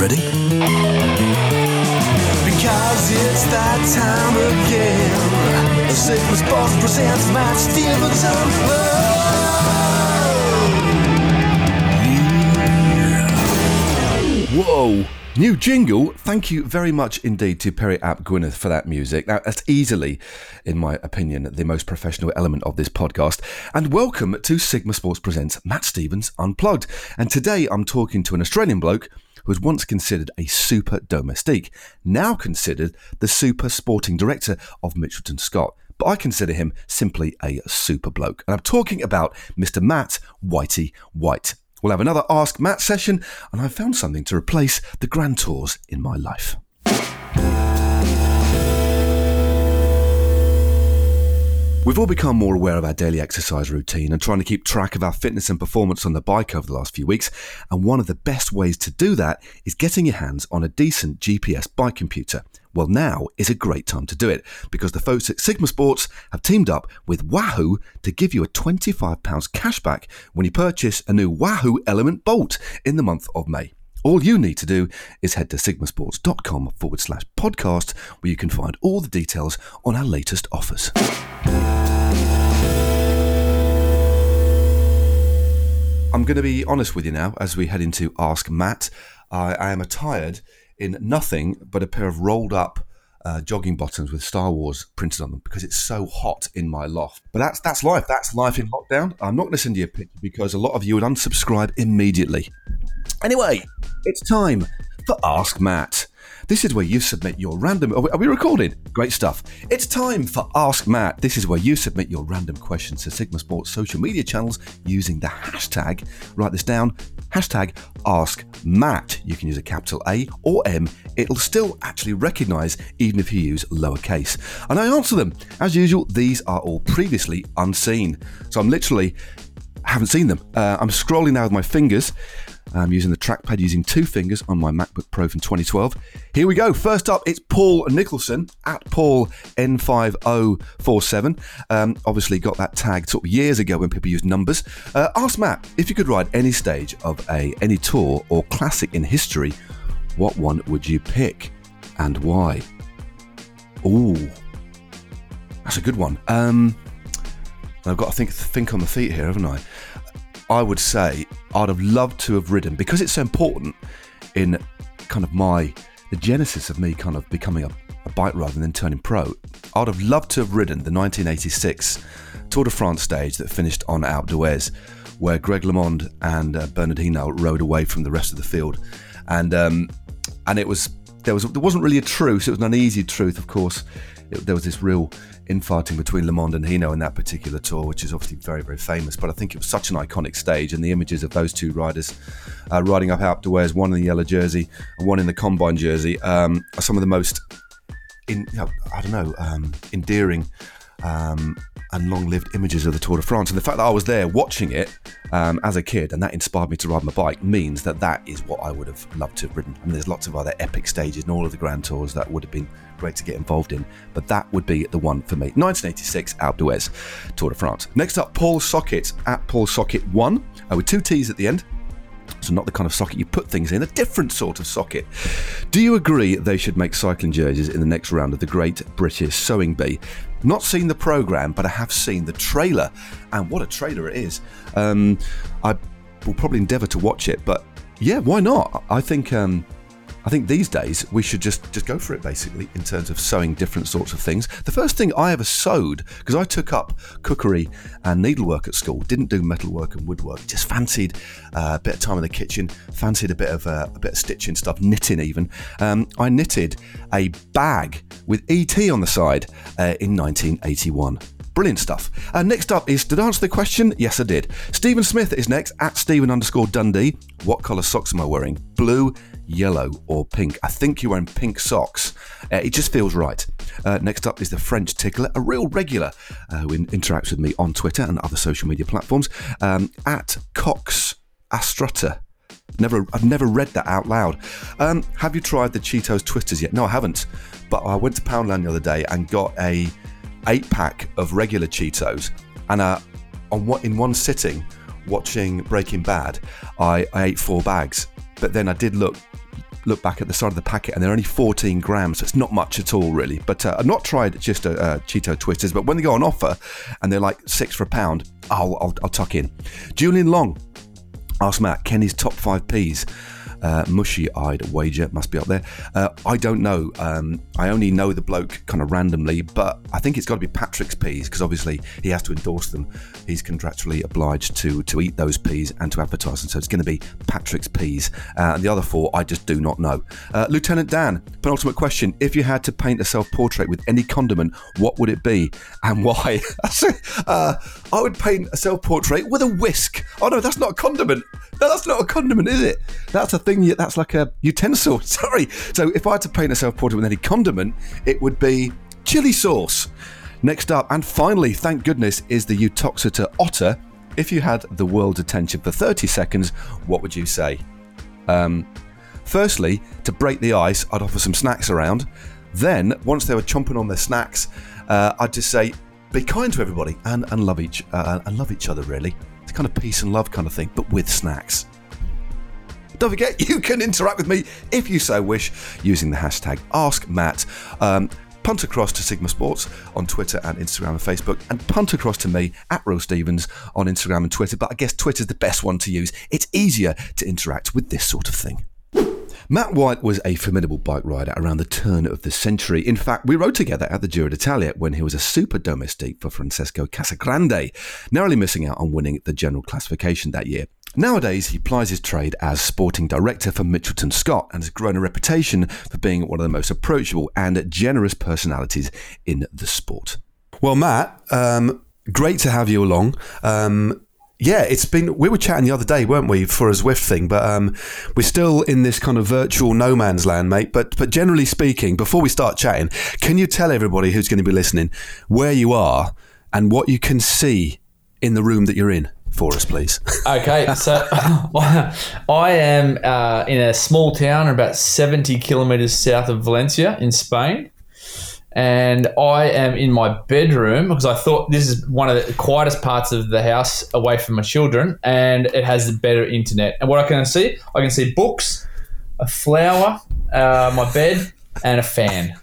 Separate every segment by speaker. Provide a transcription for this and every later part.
Speaker 1: ready? Because it's that time again. Sigma Sports presents Matt Stevenson. Whoa! New jingle. Thank you very much indeed to Perry Ap Gwyneth for that music. Now, that's easily, in my opinion, the most professional element of this podcast. And welcome to Sigma Sports Presents Matt Stephens Unplugged. And today I'm talking to an Australian bloke who was once considered a super domestique, now considered the super sporting director of Mitchelton Scott. But I consider him simply a super bloke. And I'm talking about Mr. Matt Whitey White. We'll have another Ask Matt session, and I've found something to replace the grand tours in my life. We've all become more aware of our daily exercise routine and trying to keep track of our fitness and performance on the bike over the last few weeks. And one of the best ways to do that is getting your hands on a decent GPS bike computer. Well, now is a great time to do it because the folks at Sigma Sports have teamed up with Wahoo to give you a £25 cashback when you purchase a new Wahoo Element Bolt in the month of May. All you need to do is head to sigmasports.com forward slash podcast where you can find all the details on our latest offers. I'm going to be honest with you now as we head into Ask Matt. I, I am attired in nothing but a pair of rolled up uh, jogging bottoms with Star Wars printed on them because it's so hot in my loft. But that's that's life. That's life in lockdown. I'm not going to send you a picture because a lot of you would unsubscribe immediately. Anyway, it's time for Ask Matt. This is where you submit your random. Are we, are we recorded? Great stuff. It's time for Ask Matt. This is where you submit your random questions to Sigma Sports social media channels using the hashtag. Write this down. Hashtag Ask Matt. You can use a capital A or M. It'll still actually recognise even if you use lowercase. And I answer them. As usual, these are all previously unseen. So I'm literally haven't seen them. Uh, I'm scrolling now with my fingers. I'm using the trackpad using two fingers on my MacBook Pro from 2012. Here we go. First up, it's Paul Nicholson at Paul N5047. Um, obviously, got that tag sort years ago when people used numbers. Uh, ask Matt if you could ride any stage of a any tour or classic in history, what one would you pick and why? Ooh, that's a good one. Um, I've got to think think on the feet here, haven't I? I would say I'd have loved to have ridden because it's so important in kind of my the genesis of me kind of becoming a, a bike rider and then turning pro. I'd have loved to have ridden the 1986 Tour de France stage that finished on Alpe d'Huez, where Greg LeMond and uh, Bernard Hinault rode away from the rest of the field, and um, and it was there was there wasn't really a truce. It was an uneasy truth, of course. It, there was this real infighting between Le and Hinault in that particular tour, which is obviously very, very famous. But I think it was such an iconic stage, and the images of those two riders uh, riding up Alpe d'Huez, one in the yellow jersey and one in the combine jersey, um, are some of the most, in, you know, I don't know, um, endearing um, and long-lived images of the Tour de France. And the fact that I was there watching it um, as a kid, and that inspired me to ride my bike, means that that is what I would have loved to have ridden. I mean, there's lots of other epic stages and all of the Grand Tours that would have been great to get involved in, but that would be the one for me. 1986 Alpe d'Huez Tour de France. Next up, Paul Socket at Paul Socket One uh, with two T's at the end. So, not the kind of socket you put things in, a different sort of socket. Do you agree they should make cycling jerseys in the next round of the Great British Sewing Bee? Not seen the programme, but I have seen the trailer, and what a trailer it is. Um, I will probably endeavour to watch it, but yeah, why not? I think um, I think these days we should just just go for it basically in terms of sewing different sorts of things. The first thing I ever sewed because I took up cookery and needlework at school, didn't do metalwork and woodwork, just fancied uh, a bit of time in the kitchen, fancied a bit of uh, a bit of stitching stuff, knitting even. Um, I knitted a bag with ET on the side uh, in 1981. Brilliant stuff. Uh, next up is, did I answer the question? Yes, I did. Stephen Smith is next at Stephen underscore Dundee. What colour socks am I wearing? Blue, yellow, or pink? I think you're wearing pink socks. Uh, it just feels right. Uh, next up is the French tickler, a real regular uh, who interacts with me on Twitter and other social media platforms, um, at Cox Astrutter. Never, I've never read that out loud. Um, have you tried the Cheetos Twisters yet? No, I haven't. But I went to Poundland the other day and got a eight pack of regular Cheetos, and uh, on what in one sitting, watching Breaking Bad, I, I ate four bags. But then I did look look back at the side of the packet, and they're only 14 grams. So it's not much at all, really. But uh, I've not tried just a, uh, Cheeto twisters, but when they go on offer and they're like six for a pound, I'll, I'll, I'll tuck in. Julian Long asked Matt Kenny's top five P's. Uh, mushy eyed wager must be up there. Uh, I don't know. Um, I only know the bloke kind of randomly, but I think it's got to be Patrick's peas because obviously he has to endorse them. He's contractually obliged to to eat those peas and to advertise them. So it's going to be Patrick's peas. Uh, and the other four, I just do not know. Uh, Lieutenant Dan, penultimate question: If you had to paint a self portrait with any condiment, what would it be and why? Uh, I would paint a self portrait with a whisk. Oh no, that's not a condiment. No, that's not a condiment, is it? That's a thing. That's like a utensil. Sorry. So if I had to paint a self portrait with any condiment, it would be chili sauce. Next up, and finally, thank goodness, is the Uttoxeter Otter. If you had the world's attention for 30 seconds, what would you say? Um, firstly, to break the ice, I'd offer some snacks around. Then, once they were chomping on their snacks, uh, I'd just say, be kind to everybody and, and love each uh, and love each other. Really, it's kind of peace and love kind of thing, but with snacks. Don't forget, you can interact with me if you so wish using the hashtag AskMatt. Um, punt across to Sigma Sports on Twitter and Instagram and Facebook, and punt across to me at Rose Stevens on Instagram and Twitter. But I guess Twitter's the best one to use. It's easier to interact with this sort of thing. Matt White was a formidable bike rider around the turn of the century. In fact, we rode together at the Giro d'Italia when he was a super domestique for Francesco Casagrande, narrowly missing out on winning the general classification that year. Nowadays, he plies his trade as sporting director for Mitchelton Scott and has grown a reputation for being one of the most approachable and generous personalities in the sport. Well, Matt, um, great to have you along. Um, yeah, it's been. We were chatting the other day, weren't we, for a Zwift thing? But um, we're still in this kind of virtual no man's land, mate. But but generally speaking, before we start chatting, can you tell everybody who's going to be listening where you are and what you can see in the room that you're in for us, please?
Speaker 2: okay, so I am uh, in a small town about 70 kilometres south of Valencia in Spain and I am in my bedroom because I thought this is one of the quietest parts of the house away from my children, and it has the better internet. And what I can see, I can see books, a flower, uh, my bed, and a fan.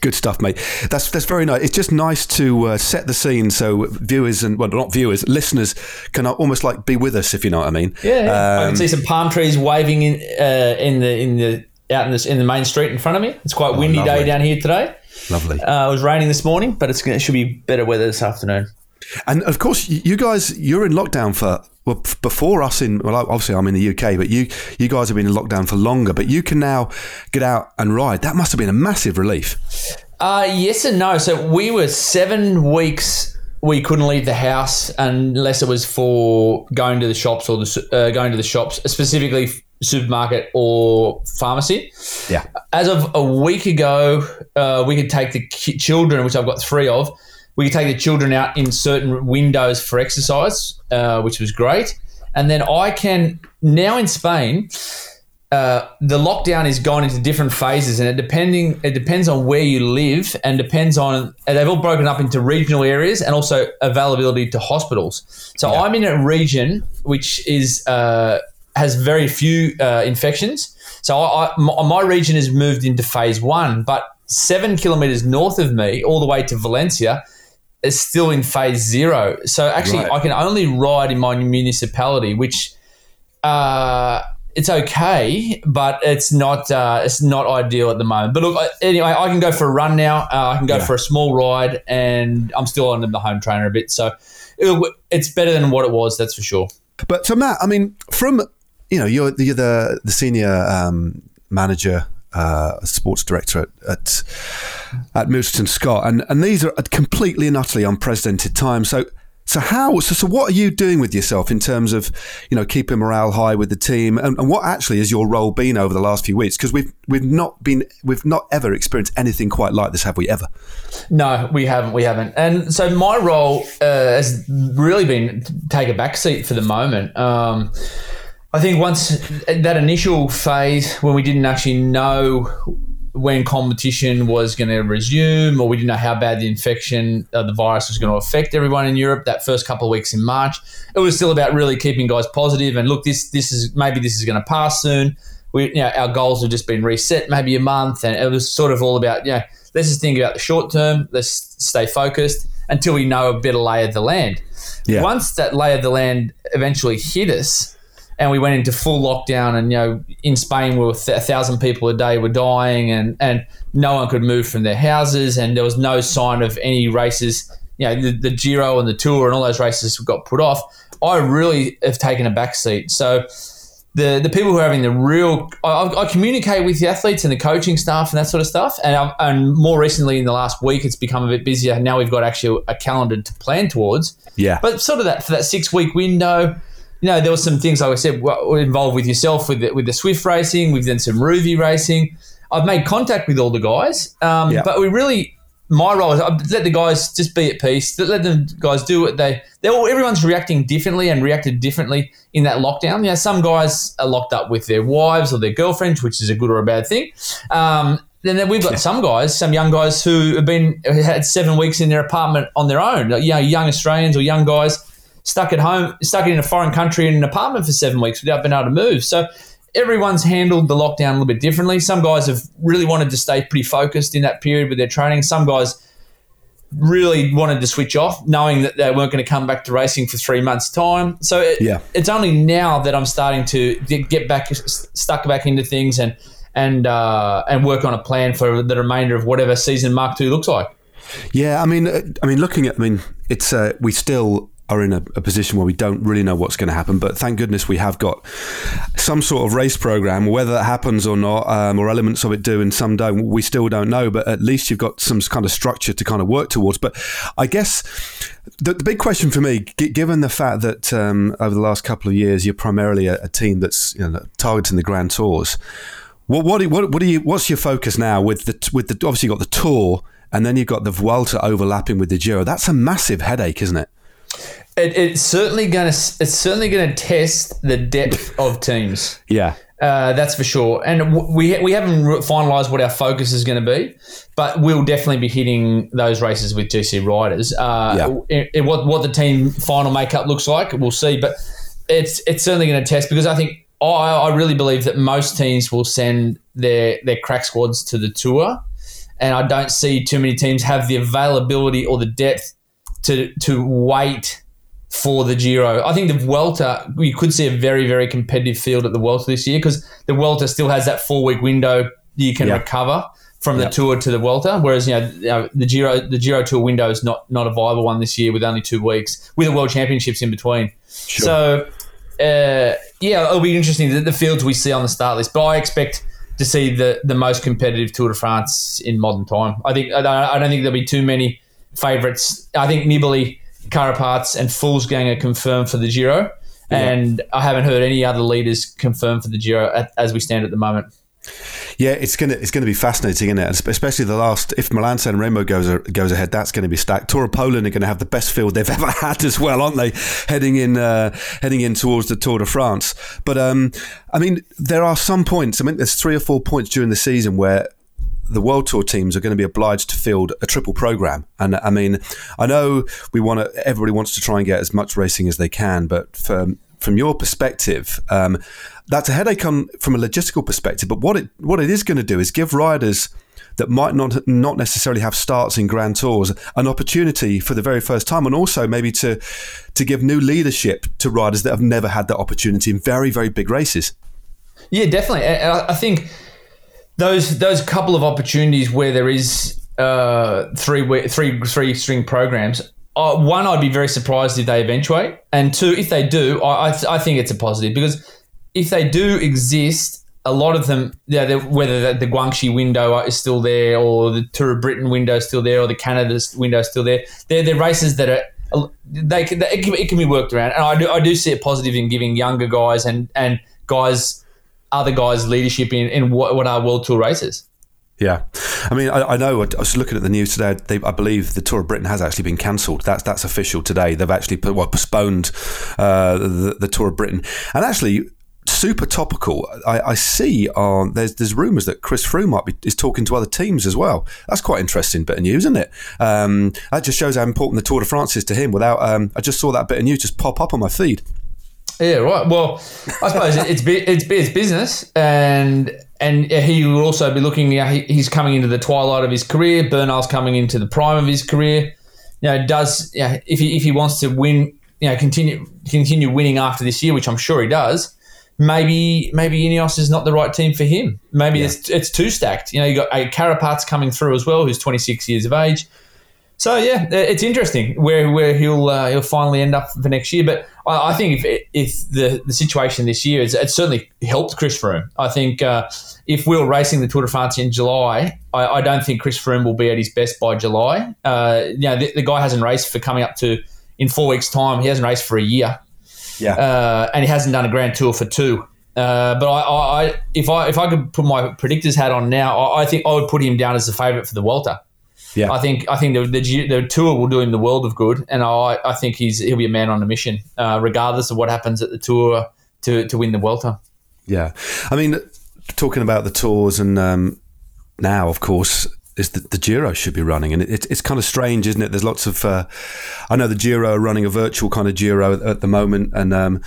Speaker 1: Good stuff, mate. That's that's very nice. It's just nice to uh, set the scene so viewers and well, not viewers, listeners can almost like be with us, if you know what I mean.
Speaker 2: Yeah, yeah. Um, I can see some palm trees waving in uh, in the in the out in, this, in the main street in front of me. It's quite oh, windy oh, day down here today.
Speaker 1: Lovely.
Speaker 2: Uh, it was raining this morning, but it's, it should be better weather this afternoon.
Speaker 1: And of course, you guys, you're in lockdown for well before us in. Well, obviously, I'm in the UK, but you you guys have been in lockdown for longer. But you can now get out and ride. That must have been a massive relief.
Speaker 2: Uh, yes and no. So we were seven weeks. We couldn't leave the house unless it was for going to the shops or the uh, going to the shops specifically supermarket or pharmacy.
Speaker 1: Yeah.
Speaker 2: As of a week ago, uh, we could take the children, which I've got three of, we could take the children out in certain windows for exercise, uh, which was great. And then I can, now in Spain, uh, the lockdown is gone into different phases, and it depending it depends on where you live, and depends on they've all broken up into regional areas and also availability to hospitals. So yeah. I'm in a region which is uh, has very few uh, infections. So I, I, my region has moved into phase one, but seven kilometers north of me, all the way to Valencia, is still in phase zero. So actually, right. I can only ride in my municipality, which uh, it's okay, but it's not uh, it's not ideal at the moment. But look, anyway, I can go for a run now. Uh, I can go yeah. for a small ride, and I'm still on the home trainer a bit, so it's better than what it was. That's for sure.
Speaker 1: But so Matt, I mean, from you know, you're, you're the the senior um, manager, uh, sports director at at, at Mitchelton Scott, and and these are completely and utterly unprecedented times. So. So how? So, so what are you doing with yourself in terms of, you know, keeping morale high with the team, and, and what actually has your role been over the last few weeks? Because we've we've not been we've not ever experienced anything quite like this, have we ever?
Speaker 2: No, we haven't. We haven't. And so my role uh, has really been take a back seat for the moment. Um, I think once that initial phase when we didn't actually know when competition was going to resume, or we didn't know how bad the infection, uh, the virus was going to affect everyone in Europe. That first couple of weeks in March, it was still about really keeping guys positive and look, this this is maybe this is going to pass soon. we, you know, our goals have just been reset, maybe a month, and it was sort of all about, you know, let's just think about the short term. Let's stay focused until we know a better lay of the land.
Speaker 3: Yeah.
Speaker 2: Once that lay of the land eventually hit us, and we went into full lockdown, and you know, in Spain, we were th- a thousand people a day were dying, and and no one could move from their houses, and there was no sign of any races. You know, the, the Giro and the Tour and all those races got put off. I really have taken a back seat. So the the people who are having the real, I, I communicate with the athletes and the coaching staff and that sort of stuff. And i and more recently in the last week, it's become a bit busier. Now we've got actually a calendar to plan towards.
Speaker 3: Yeah.
Speaker 2: But sort of that for that six week window, you know, there were some things like I said involved with yourself with the, with the Zwift racing. We've done some Rouvy racing. I've made contact with all the guys, um,
Speaker 3: Yeah.
Speaker 2: but we really. My role is I let the guys just be at peace. Let the guys do what they. They all everyone's reacting differently and reacted differently in that lockdown. You know, some guys are locked up with their wives or their girlfriends, which is a good or a bad thing. Um, then then we've got some guys, some young guys who have been had seven weeks in their apartment on their own. You know, young Australians or young guys stuck at home, stuck in a foreign country in an apartment for seven weeks without being able to move. So everyone's handled the lockdown a little bit differently. Some guys have really wanted to stay pretty focused in that period with their training. Some guys really wanted to switch off, knowing that they weren't going to come back to racing for three months' time. So it,
Speaker 3: Yeah.
Speaker 2: it's only now that I'm starting to get back stuck back into things and and uh, and work on a plan for the remainder of whatever season Mark Two looks like.
Speaker 3: Yeah, I mean, I mean, looking at, I mean, it's uh, we still are in a, a position where we don't really know what's going to happen, but thank goodness we have got some sort of race program. Whether that happens or not, um, or elements of it do and some don't, we still don't know. But at least you've got some kind of structure to kind of work towards. But I guess the, the big question for me, g- given the fact that um, over the last couple of years you're primarily a, a team that's you know, targeting the Grand Tours. What what what what you what's your focus now with the with the obviously you've got the tour and then you've got the Vuelta overlapping with the Giro. That's a massive headache, isn't it?
Speaker 2: It, it's certainly going to it's certainly going to test the depth of teams.
Speaker 3: Yeah.
Speaker 2: Uh, that's for sure. And w- we we haven't re- finalised what our focus is going to be, but we'll definitely be hitting those races with GC riders. Uh,
Speaker 3: Yeah.
Speaker 2: in- in what what the team final makeup looks like, we'll see. But it's it's certainly going to test because I think I, I really believe that most teams will send their their crack squads to the tour, and I don't see too many teams have the availability or the depth to to wait for the Giro. I think the Vuelta, you could see a very, very competitive field at the Vuelta this year because the Vuelta still has that four week window you can
Speaker 3: Yeah.
Speaker 2: recover from the Tour to the Vuelta, whereas you know, the Giro the Giro Tour window is not not a viable one this year with only two weeks with the World Championships in between. So uh, yeah, it'll be interesting the, the fields we see on the start list, but I expect. To see the, the most competitive Tour de France in modern time, I think I don't, I don't think there'll be too many favourites. I think Nibali, Carapaz, and Fuglsang are confirmed for the Giro, and I haven't heard any other leaders confirmed for the Giro at, as we stand at the moment.
Speaker 3: Yeah, it's gonna it's gonna be fascinating, isn't it? Especially the last. If Milan San Remo goes goes ahead, that's going to be stacked. Tour of Poland are going to have the best field they've ever had as well, aren't they? Heading in uh, heading in towards the Tour de France. But um, I mean, there are some points. I mean, there's three or four points during the season where the World Tour teams are going to be obliged to field a triple program. And I mean, I know we want to. Everybody wants to try and get as much racing as they can, but from from your perspective, um, that's a headache on, from a logistical perspective. But what it what it is going to do is give riders that might not not necessarily have starts in Grand Tours an opportunity for the very first time, and also maybe to to give new leadership to riders that have never had that opportunity in very very big races.
Speaker 2: Yeah, definitely. I I think those those couple of opportunities where there is uh, three three three string programs. Uh, one, I'd be very surprised if they eventuate, and two, if they do, I I, th- I think it's a positive because if they do exist, a lot of them, yeah, whether the, the Guangxi window is still there, or the Tour of Britain window is still there, or the Canada window is still there, they're, they're races that are they can it can, it can be worked around, and I do I do see it positive in giving younger guys and and guys other guys leadership in, in what, what are world tour races.
Speaker 3: Yeah, I mean, I, I know. I was looking at the news today. They, I believe the Tour of Britain has actually been cancelled. That's that's official today. They've actually put, well, postponed uh, the, the Tour of Britain, and actually. Super topical. I, I see on there's there's rumours that Chris Froome might be is talking to other teams as well. That's quite interesting bit of news, isn't it? Um, that just shows how important the Tour de France is to him. Without, um, I just saw that bit of news just pop up on my feed.
Speaker 2: Yeah, right. Well, I suppose it's it's it's business, and and he will also be looking. You know, he, he's coming into the twilight of his career. Bernal's coming into the prime of his career. You know, does you know, if he if he wants to win, you know, continue continue winning after this year, which I'm sure he does. Maybe maybe Ineos is not the right team for him. Maybe yeah. it's it's too stacked. You know, you got uh, a Carapaz coming through as well, who's 26 years of age. So yeah, it's interesting where where he'll uh, he'll finally end up for next year. But I, I think if if the, the situation this year is it certainly helped Chris Froome. I think uh, if we're racing the Tour de France in July, I, I, don't think Chris Froome will be at his best by July. Uh, you know, the, the, guy hasn't raced for coming up to in four weeks' time. He hasn't raced for a year.
Speaker 3: Yeah,
Speaker 2: uh, and he hasn't done a Grand Tour for two. Uh, but I, I, if I if I could put my predictors hat on now, I, I think I would put him down as the favourite for the Vuelta.
Speaker 3: Yeah,
Speaker 2: I think I think the, the, the tour will do him the world of good, and I, I think he's he'll be a man on a mission, uh, regardless of what happens at the tour to to win the Vuelta.
Speaker 3: Yeah, I mean, talking about the tours, and um, now of course is that the Giro should be running, and it, it's kind of strange, isn't it? There's lots of uh, I know the Giro are running a virtual kind of Giro at, at the moment, and um,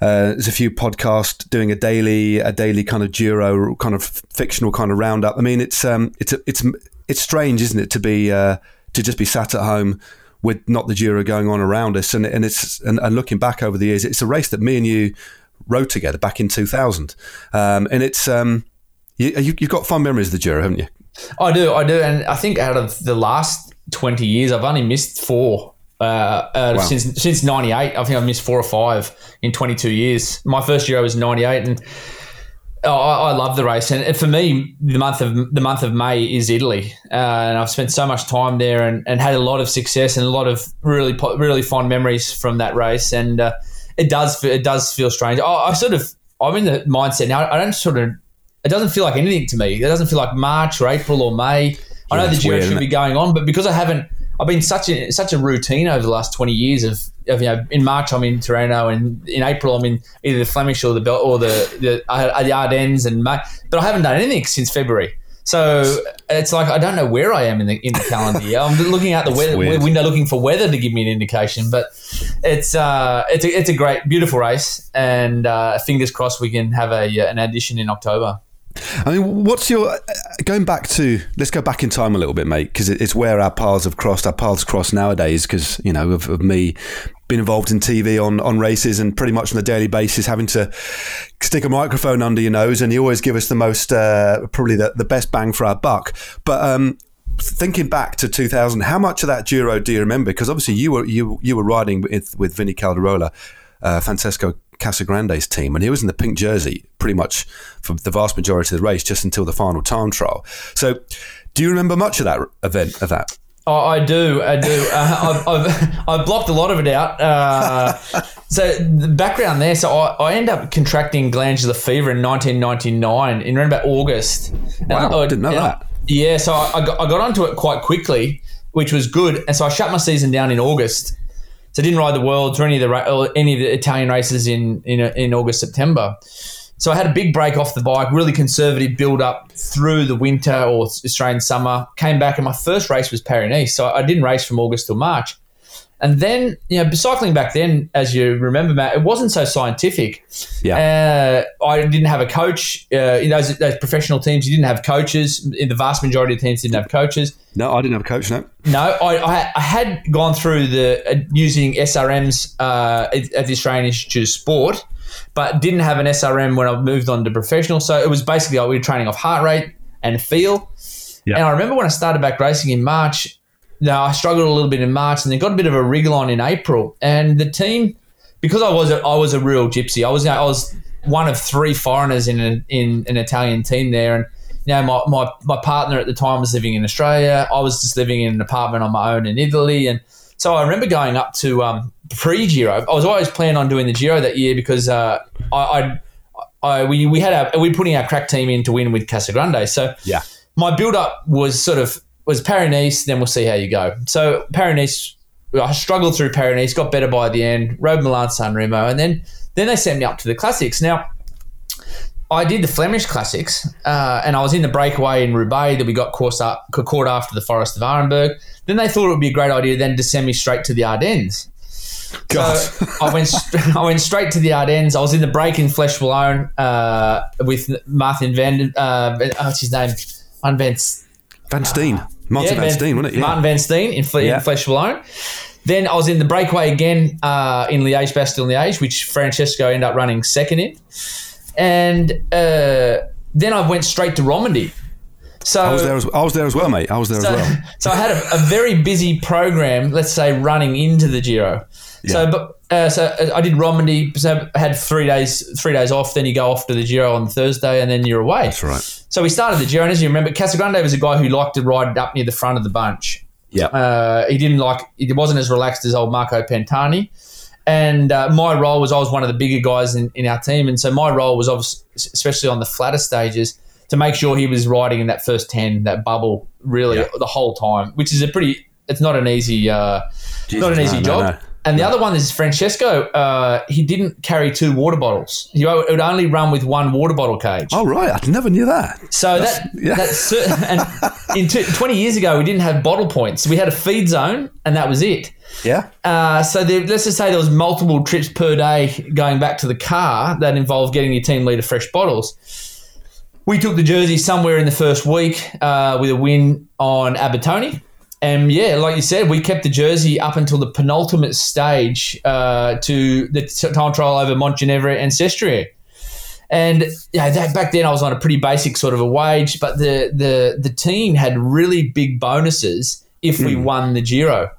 Speaker 3: uh, there's a few podcasts doing a daily a daily kind of Giro kind of fictional kind of roundup. I mean, it's um, it's a, it's it's strange, isn't it, to be uh, to just be sat at home with not the Giro going on around us, and and it's and, and, looking back over the years, it's a race that me and you rode together back in 2000, um, and it's um, you, you, have got fond memories of the Giro, haven't you?
Speaker 2: I do, I do, and I think out of the last 20 years, I've only missed four. Uh, uh, wow. Since since '98, I think I've missed four or five in 22 years. My first year I was '98, and Oh, I, love the race, and for me, the month of the month of May is Italy, uh, and I've spent so much time there and, and had a lot of success and a lot of really really fond memories from that race. And uh, it does it does feel strange. I, I, sort of I'm in the mindset now. I don't sort of it doesn't feel like anything to me. It doesn't feel like March or April or May. I know the Giro should be going on, but because I haven't I've been such a such a routine over the last twenty years of, of you know in March I'm in Tirreno and in April I'm in either the Flemish or the Bel- or the the, uh, the Ardennes and May, but I haven't done anything since February. So it's like I don't know where I am in the in the calendar year. I'm looking out the weather, window looking for weather to give me an indication. But it's uh, it's a, it's a great, beautiful race, and uh, fingers crossed we can have a an addition in October.
Speaker 3: I mean, what's your going back to? Let's go back in time a little bit, mate, because it's where our paths have crossed. Our paths cross nowadays because you know of, of, me being involved in TV on on races and pretty much on a daily basis, having to stick a microphone under your nose, and you always give us the most, uh, probably the, the best bang for our buck. But um, thinking back to 2000, how much of that Giro do you remember? Because obviously you were you you were riding with, with Vini Caldirola, uh, Francesco Casagrande's team, and he was in the pink jersey pretty much for the vast majority of the race, just until the final time trial. So, do you remember much of that event? Of that?
Speaker 2: Oh, I do, I do. Uh, I've, I've, I've, blocked a lot of it out. Uh, so the background there. So I, I end up contracting glandular fever in 1999 in around about August.
Speaker 3: Wow, I, I didn't know that.
Speaker 2: Yeah, so I got, I got onto it quite quickly, which was good. And so I shut my season down in August so I didn't ride the Worlds or any of the any of the Italian races in in, in August September. So I had a big break off the bike, really conservative build up through the winter or Australian summer. Came back and my first race was Paris. So I didn't race from August till March. And then, you know, cycling back then, as you remember, Matt, it wasn't so scientific.
Speaker 3: Yeah.
Speaker 2: Uh, I didn't have a coach. Uh, in those, those professional teams, you didn't have coaches. In the vast majority of teams, didn't have coaches.
Speaker 3: No, I didn't have a coach. No.
Speaker 2: No, I, I had gone through the uh, using SRMs uh, at, at the Australian Institute of Sport, but didn't have an SRM when I moved on to professional. So it was basically like we were training off heart rate and feel. Yeah. And I remember when I started back racing in March, now I struggled a little bit in March, and then got a bit of a wriggle on in April. And the team, because I was a, I was a real gypsy. I was I was one of three foreigners in an, in an Italian team there, and you know my, my my partner at the time was living in Australia. I was just living in an apartment on my own in Italy, and so I remember going up to um, pre Giro. I was always planning on doing the Giro that year because uh, I, I, I we we had our we were putting our crack team in to win with Casagrande. So
Speaker 3: yeah,
Speaker 2: my build up was sort of was Paris then we'll see how you go. So Paris I struggled through Paris got better by the end, rode Milan San Remo, and then then they sent me up to the classics. Now, I did the Flemish classics, uh, and I was in the breakaway in Roubaix that we got caught, up, caught after the Forest of Arenberg. Then they thought it would be a great idea then to send me straight to the Ardennes.
Speaker 3: God.
Speaker 2: So I went st- I went straight to the Ardennes. I was in the break in Flèche Wallonne uh, with Martin Van uh, what's his name? Van
Speaker 3: Van Steen. Martin Van Steen, wasn't it? Yeah.
Speaker 2: Martin Van Steen in, Fle-
Speaker 3: Yeah.
Speaker 2: in Flèche Wallonne. Then I was in the breakaway again uh, in Liège, Bastogne Liège, which Francesco ended up running second in. And uh, then I went straight to Romandy. So
Speaker 3: I was there as I was there as well, mate. I was there
Speaker 2: so,
Speaker 3: as well.
Speaker 2: so I had a, a very busy program, let's say, running into the Giro. So, but uh, so I did Romandy. So I had three days, three days off. Then you go off to the Giro on Thursday, and then you're away.
Speaker 3: That's right.
Speaker 2: So we started the Giro, and as you remember, Casagrande was a guy who liked to ride up near the front of the bunch.
Speaker 3: Yeah.
Speaker 2: Uh, he didn't like. He wasn't as relaxed as old Marco Pantani. And uh, my role was I was one of the bigger guys in, in our team, and so my role was obviously, especially on the flatter stages, to make sure he was riding in that first ten, that bubble, really
Speaker 3: Yeah.
Speaker 2: the whole time, which is a pretty. It's not an easy, uh, not an easy
Speaker 3: no, no,
Speaker 2: job.
Speaker 3: no.
Speaker 2: And the other one is Francesco. Uh, he didn't carry two water bottles. He would only run with one water bottle cage.
Speaker 3: Oh right, I never knew that.
Speaker 2: So that
Speaker 3: yeah.
Speaker 2: that's and in t- twenty years ago we didn't have bottle points. We had a feed zone, and that was it.
Speaker 3: Yeah.
Speaker 2: Uh, so there, let's just say there was multiple trips per day going back to the car that involved getting your team leader fresh bottles. We took the jersey somewhere in the first week uh, with a win on Abetone. And yeah, like you said, we kept the jersey up until the penultimate stage uh, to the time trial over Montgenevre and Sestriere. And yeah, that, back then I was on a pretty basic sort of a wage, but the the the team had really big bonuses if we won the Giro.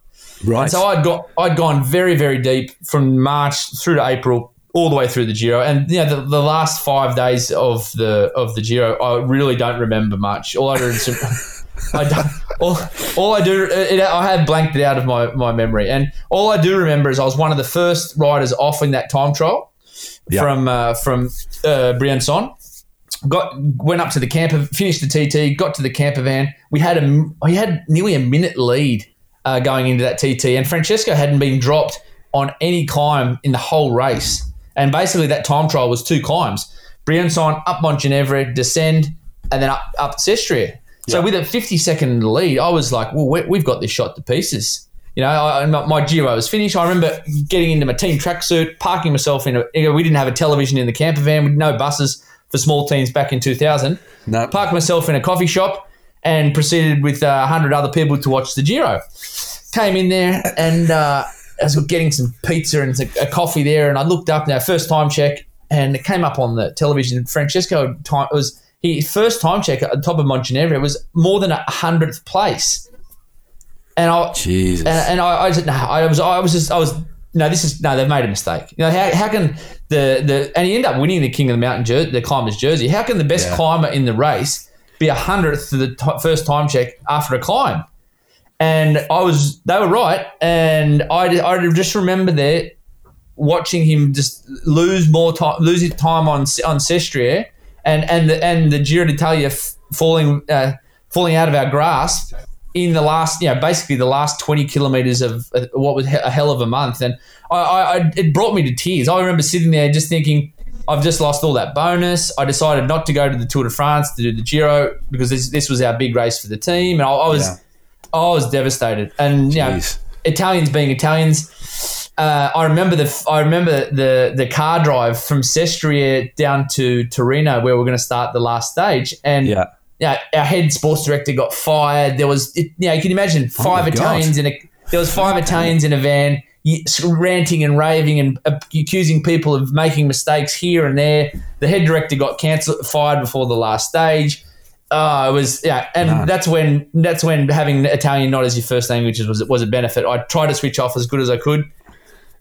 Speaker 3: Right.
Speaker 2: And so I'd got I'd gone very very deep from March through to April, all the way through the Giro, and you know the, the last five days of the of the Giro, I really don't remember much. All I is- I don't, all, all I do, it, I had blanked it out of my, my memory, and all I do remember is I was one of the first riders off in that time trial
Speaker 3: Yeah.
Speaker 2: from uh, from uh, Briançon got went up to the camper, finished the TT, got to the camper van. We had a we had nearly a minute lead uh, going into that TT, and Francesco hadn't been dropped on any climb in the whole race. And basically, that time trial was two climbs: Briançon up Montgenevre, descend, and then up up Sestriere. So with a 50 second lead, I was like, well, we- we've got this shot to pieces. You know, I, my, my Giro was finished. I remember getting into my team tracksuit, parking myself in a. you know, We didn't have a television in the camper van, with no buses for small teams back in 2000.
Speaker 3: No.
Speaker 2: Parked myself in a coffee shop and proceeded with uh, 100 other people to watch the Giro. Came in there and uh, I was getting some pizza and a coffee there, and I looked up now, first time check, and it came up on the television. Francesco time it was he first time check at the top of Montgenevre was more than a hundredth place, and I
Speaker 3: Jesus.
Speaker 2: and, and I, I, just, no, I was, I was just, I was, no, this is, no, they've made a mistake. You know, how, how can the, the, and he ended up winning the King of the Mountain jersey, the climber's jersey. How can the best
Speaker 3: Yeah.
Speaker 2: climber in the race be a hundredth to the t- first time check after a climb? And I was, they were right. And I, I just remember there watching him just lose more time, lose his time on on Sestriere, and and the and the Giro d'Italia f- falling uh, falling out of our grasp in the last, you know, basically the last twenty kilometers of what was a hell of a month, and I, I, it brought me to tears. I remember sitting there just thinking. I've just lost all that bonus. I decided not to go to the Tour de France to do the Giro because this, this was our big race for the team, and I, I was
Speaker 3: Yeah.
Speaker 2: I was devastated. And you know, Italians being Italians, uh, I remember the I remember the the car drive from Sestriere down to Torino where we're going to start the last stage, and
Speaker 3: Yeah.
Speaker 2: yeah, our head sports director got fired. There was, it, you know, you can imagine five
Speaker 3: Oh my God.
Speaker 2: Italians in a there was five Italians in a van ranting and raving and accusing people of making mistakes here and there. The head director got cancelled, fired before the last stage. Uh, it was yeah, and that's when that's when having Italian not as your first language was was a benefit. I tried to switch off as good as I could.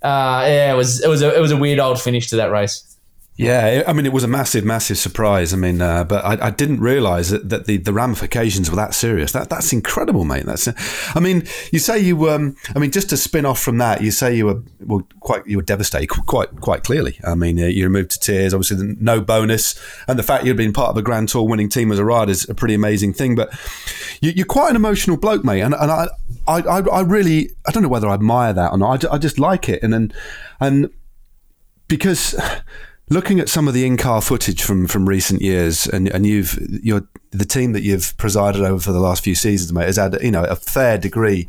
Speaker 2: Uh, yeah, it was it was a it was a weird old finish to that race.
Speaker 3: Yeah, I mean, it was a massive, massive surprise. I mean, uh, but I, I didn't realise that, that the, the ramifications were that serious. That that's incredible, mate. That's, I mean, you say you, um, I mean, just to spin off from that, you say you were well, quite, you were devastated, quite, quite clearly. I mean, uh, you removed to tears. Obviously, no bonus, and the fact you'd been part of a Grand Tour winning team as a rider is a pretty amazing thing. But you, you're quite an emotional bloke, mate, and, and I, I, I, I really, I don't know whether I admire that or not. I, I just like it, and and and because looking at some of the in-car footage from from recent years, and and you've you're the team that you've presided over for the last few seasons, mate, has had you know a fair degree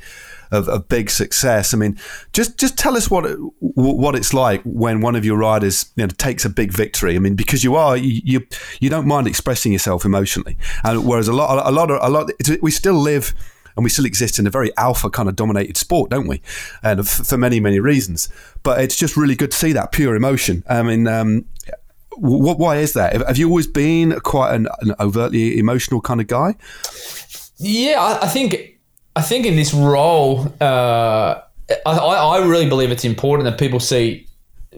Speaker 3: of, of big success. I mean, just just tell us what it, what it's like when one of your riders you know, takes a big victory. I mean, because you are you you, you don't mind expressing yourself emotionally, and whereas a lot a lot of, a lot we still live and we still exist in a very alpha kind of dominated sport, don't we? And f- for many, many reasons. But it's just really good to see that pure emotion. I mean, um, what, why is that? Have you always been quite an, an overtly emotional kind of guy?
Speaker 2: Yeah, I, I, think I think in this role, uh, I, I really believe it's important that people see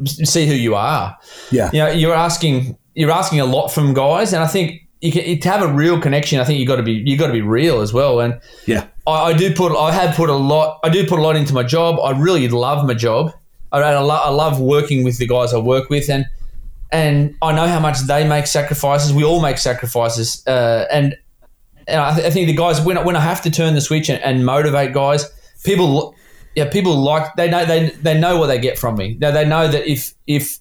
Speaker 2: see who you are.
Speaker 3: Yeah,
Speaker 2: you know, you're asking you're asking a lot from guys, and I think you can, to have a real connection. I think you got to be you got to be real as well. And
Speaker 3: yeah,
Speaker 2: I, I, do put I have put a lot I do put a lot into my job. I really love my job. I, I, lo- I love working with the guys I work with, and and I know how much they make sacrifices. We all make sacrifices, uh, and and I, th- I, think the guys when when I have to turn the switch and, and, motivate guys, people yeah people like they know they they know what they get from me. Now they know that if if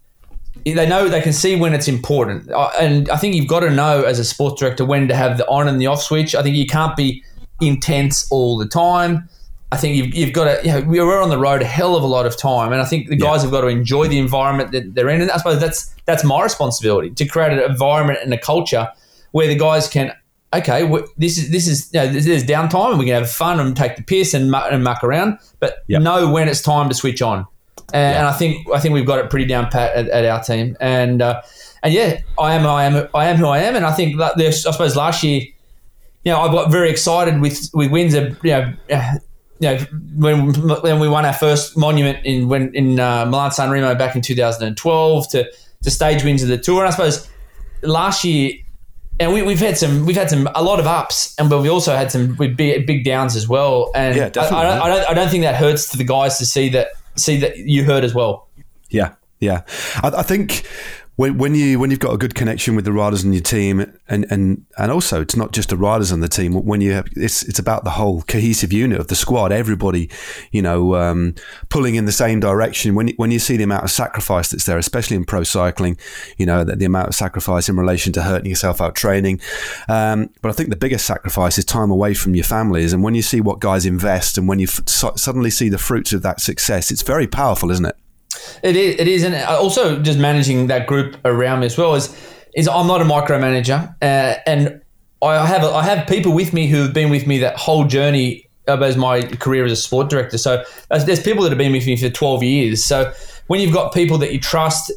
Speaker 2: they know they can see when it's important, and I think you've got to know as a sports director when to have the on and the off switch. I think you can't be intense all the time. I think you've, you've got to, you know, we're on the road a hell of a lot of time. And I think the guys yeah. have got to enjoy the environment that they're in. And I suppose that's, that's my responsibility to create an environment and a culture where the guys can, okay, this is, this is, you know, there's downtime and we can have fun and take the piss and, muck, and muck around, but yep. know when it's time to switch on. And, yeah. and, I think, I think we've got it pretty down pat at, at our team. And, uh, and yeah, I am, I am, I am who I am. And I think that there's, I suppose last year, you know, I got very excited with, with wins of, you know, you know, when when we won our first monument in when in uh, Milan San Remo back in 2012 to to stage wins of the tour, and I suppose last year, and we, have had some we've had some a lot of ups, and but we also had some big big downs as well. And yeah. I, I, don't, I don't I don't think that hurts to the guys to see that see that you heard as well.
Speaker 3: Yeah, yeah, I, I think when, when you when you've got a good connection with the riders in your team, and and and also it's not just the riders on the team. When you have, it's it's about the whole cohesive unit of the squad. Everybody, you know, um, pulling in the same direction. When when you see the amount of sacrifice that's there, especially in pro cycling, you know, the, the amount of sacrifice in relation to hurting yourself out training. Um, but I think the biggest sacrifice is time away from your families. And when you see what guys invest, and when you f- suddenly see the fruits of that success, it's very powerful, isn't it?
Speaker 2: It is, it is, and also just managing that group around me as well is is I'm not a micromanager, uh, and I have I have people with me who have been with me that whole journey as my career as a sport director. So there's people that have been with me for 12 years. So when you've got people that you trust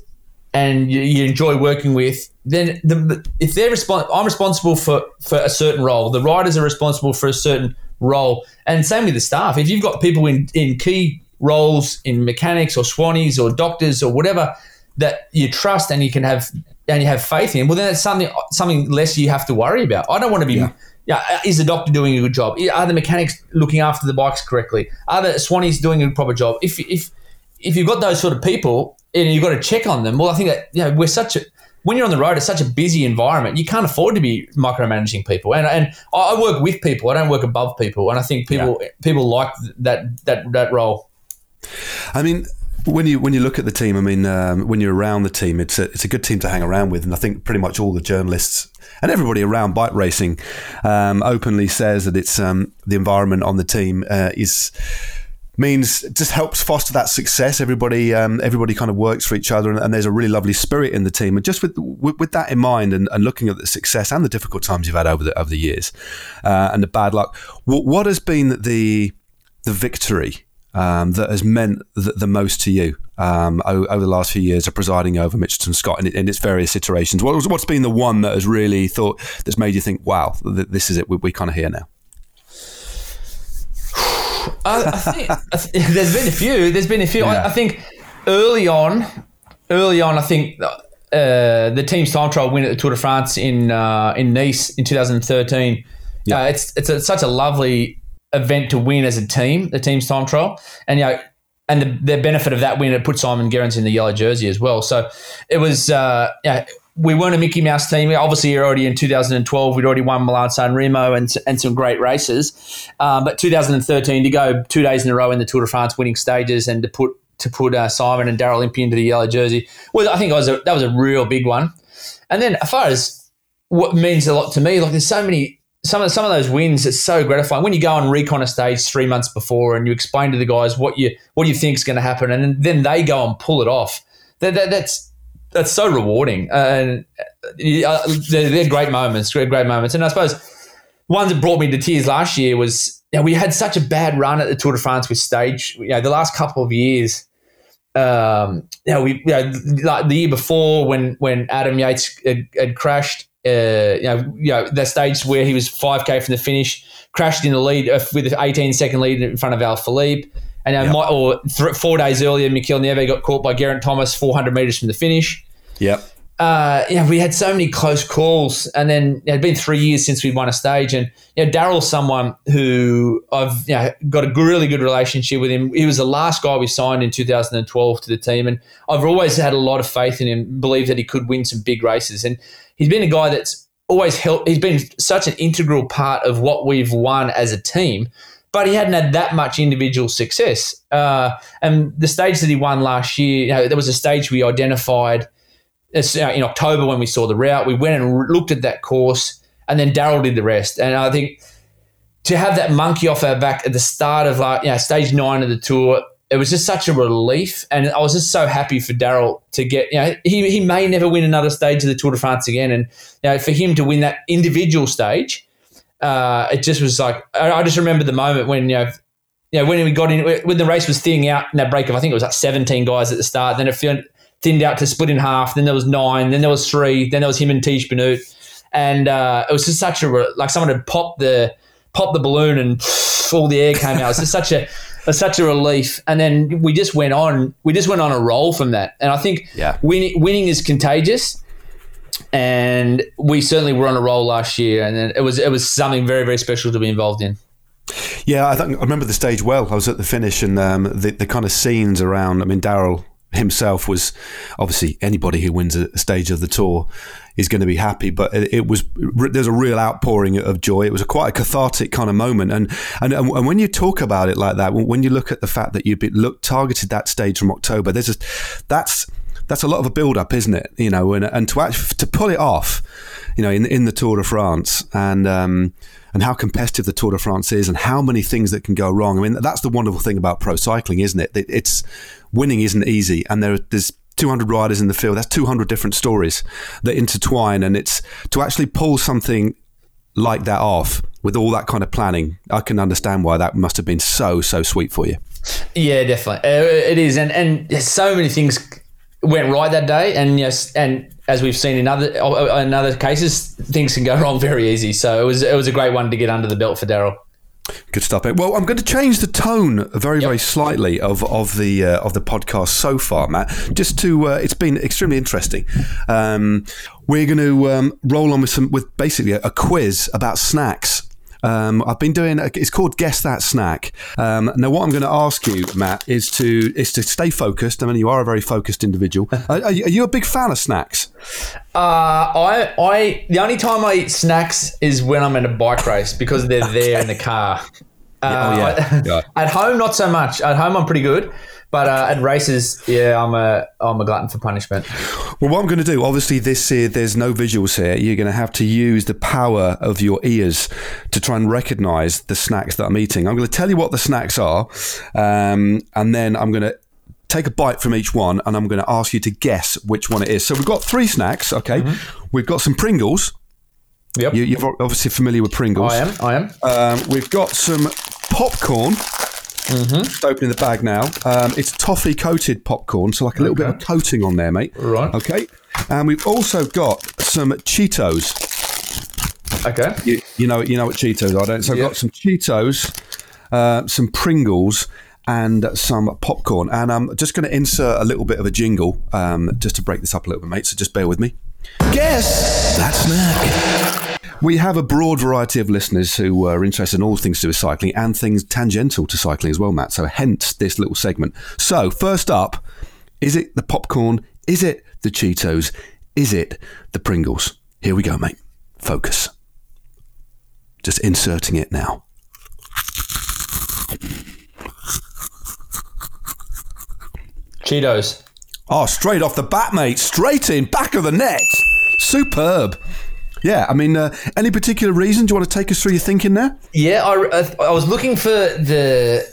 Speaker 2: and you, you enjoy working with, then the, if they're respons- I'm responsible for for a certain role. The riders are responsible for a certain role, and same with the staff. If you've got people in in key roles in mechanics or swannies or doctors or whatever that you trust and you can have and you have faith in, well, then it's something something less you have to worry about. I don't want to be. Yeah. yeah uh, is the doctor doing a good job? Are the mechanics looking after the bikes correctly? Are the swannies doing a proper job? If if if you've got those sort of people and you've got to check on them, well, I think that you know we're such a when you're on the road, it's such a busy environment. You can't afford to be micromanaging people. And and I work with people. I don't work above people. And I think people yeah. people like that that that role.
Speaker 3: I mean, when you when you look at the team, I mean, um, when you're around the team, it's a it's a good team to hang around with, and I think pretty much all the journalists and everybody around bike racing um, openly says that it's um, the environment on the team uh, is means just helps foster that success. Everybody um, everybody kind of works for each other, and, and, there's a really lovely spirit in the team. And just with with, with that in mind, and, and, looking at the success and the difficult times you've had over the over the years, uh, and the bad luck, what, what has been the the victory? Um, that has meant the, the most to you um, over the last few years of presiding over Mitchelton Scott in, in, its various iterations? What, what's been the one that has really thought that's made you think, "Wow, this is it. We, we kind of here now."
Speaker 2: I, I, think, I th- there's been a few. There's been a few. Yeah. I, I, think early on, early on, I think uh, the team's time trial win at the Tour de France in uh, in Nice in 2013. Yeah, uh, it's it's a, such a lovely event to win as a team, the team's time trial, and you know, and the, the benefit of that win it put Simon Gerrans in the yellow jersey as well. So it was, uh, we weren't a Mickey Mouse team. Obviously, you're already in 2012. We'd already won Milan San Remo and and some great races. Um, but 2013 to go two days in a row in the Tour de France, winning stages, and to put to put uh, Simon and Daryl Impey into the yellow jersey well, I think was a, that was a real big one. And then as far as what means a lot to me, like there's so many some of some of those wins it's so gratifying. When you go on recon a stage three months before and you explain to the guys what you what you think is going to happen and then they go and pull it off that, that, that's that's so rewarding. And uh, they're, they're, great moments great great moments. And I suppose one that brought me to tears last year was you know, we had such a bad run at the Tour de France with stage you know the last couple of years. Um, you know, we you know, like the year before when when Adam Yates had, had crashed uh, you know, you know, the stage where he was 5K from the finish, crashed in the lead uh, with an 18 second lead in front of Alaphilippe. And uh, yep. my, or th- four days earlier, Mikel Nieve got caught by Geraint Thomas 400 metres from the finish.
Speaker 3: Yep.
Speaker 2: Uh, yeah, we had so many close calls, and then it had been three years since we'd won a stage. And you know, Daryl's someone who I've you know, got a really good relationship with him. He was the last guy we signed in 2012 to the team, and I've always had a lot of faith in him. believed that he could win some big races, and he's been a guy that's always helped. He's been such an integral part of what we've won as a team, but he hadn't had that much individual success. Uh, and the stage that he won last year, you know, there was a stage we identified uh, in October when we saw the route. We went and looked at that course, and then Daryl did the rest. And I think to have that monkey off our back at the start of like you know, stage nine of the tour it was just such a relief, and I was just so happy for Daryl to get. You know, he he may never win another stage of the Tour de France again, and you know, for him to win that individual stage, uh, it just was like I, I, just remember the moment when you know. You know, when we got in, when the race was thinning out in that break of, I think it was like 17 guys at the start. Then it thinned out to split in half. Then there was nine. Then there was three. Then there was him and Tiesj Benoot. And uh, it was just such a, like someone had popped the, popped the balloon and all the air came out. It was just such a, was such a relief. And then we just went on. We just went on a roll from that. And I think
Speaker 3: yeah.
Speaker 2: winning, winning is contagious. And we certainly were on a roll last year, and it was it was something very very special to be involved in.
Speaker 3: Yeah, I, think, I remember the stage well. I was at the finish, and um, the the kind of scenes around. I mean, Daryl himself was obviously anybody who wins a stage of the tour is going to be happy. But it, it, was there's a real outpouring of joy. It was a quite a cathartic kind of moment. And and and when you talk about it like that, when you look at the fact that you've look targeted that stage from October, there's a that's that's a lot of a build up, isn't it? You know, and and to to pull it off, you know, in in the Tour de France and. Um, and how competitive the Tour de France is, and how many things that can go wrong. I mean, that's the wonderful thing about pro cycling, isn't it? It's winning isn't easy, and there, there's 200 riders in the field. That's 200 different stories that intertwine, and it's to actually pull something like that off with all that kind of planning. I can understand why that must have been so so sweet for you.
Speaker 2: Yeah, definitely, uh, it is, and and so many things went right that day, and yes, and as we've seen in other in other cases, things can go wrong very easy. So it was it was a great one to get under the belt for Daryl.
Speaker 3: Good stuff. Well, I'm going to change the tone very, yep. very slightly of of the uh, of the podcast so far, Matt. Just to, uh, it's been extremely interesting. Um, we're going to um, roll on with some with basically a, a quiz about snacks. Um, I've been doing. It's called Guess That Snack. Um, now, what I'm going to ask you, Matt, is to is to stay focused. I mean, you are a very focused individual. are, are, you a big fan of snacks?
Speaker 2: Uh, I, I, the only time I eat snacks is when I'm in a bike race because they're there in the car. Uh, oh, yeah. yeah. At home, not so much. At home, I'm pretty good. But uh, at races, yeah, I'm a I'm a glutton for punishment.
Speaker 3: Well, what I'm going to do, obviously, this here, there's no visuals here. You're going to have to use the power of your ears to try and recognise the snacks that I'm eating. I'm going to tell you what the snacks are, um, and then I'm going to take a bite from each one, and I'm going to ask you to guess which one it is. So we've got three snacks. Okay, mm-hmm. we've got some Pringles.
Speaker 2: Yep.
Speaker 3: You, are obviously familiar with Pringles.
Speaker 2: I am. I am.
Speaker 3: Um, we've got some popcorn.
Speaker 2: Mm-hmm.
Speaker 3: Just opening the bag now. Um, it's toffee coated popcorn, so like a little okay. bit of coating on there, mate.
Speaker 2: Right.
Speaker 3: Okay. And we've also got some Cheetos.
Speaker 2: Okay.
Speaker 3: You, you know, you know what Cheetos are, don't? So I've got some Cheetos, uh, some Pringles, and some popcorn. And I'm just going to insert a little bit of a jingle um, just to break this up a little bit, mate. So just bear with me. Guess that snack. We have a broad variety of listeners who uh, are interested in all things to do with cycling and things tangential to cycling as well, Matt. So, hence this little segment. So, first up, is it the popcorn? Is it the Cheetos? Is it the Pringles? Here we go, mate. Focus. Just inserting it now.
Speaker 2: Cheetos.
Speaker 3: Oh, straight off the bat, mate. Straight in, back of the net. Superb. Yeah, I mean, uh, any particular reason? Do you want to take us through your thinking there?
Speaker 2: Yeah, I, I, I was looking for the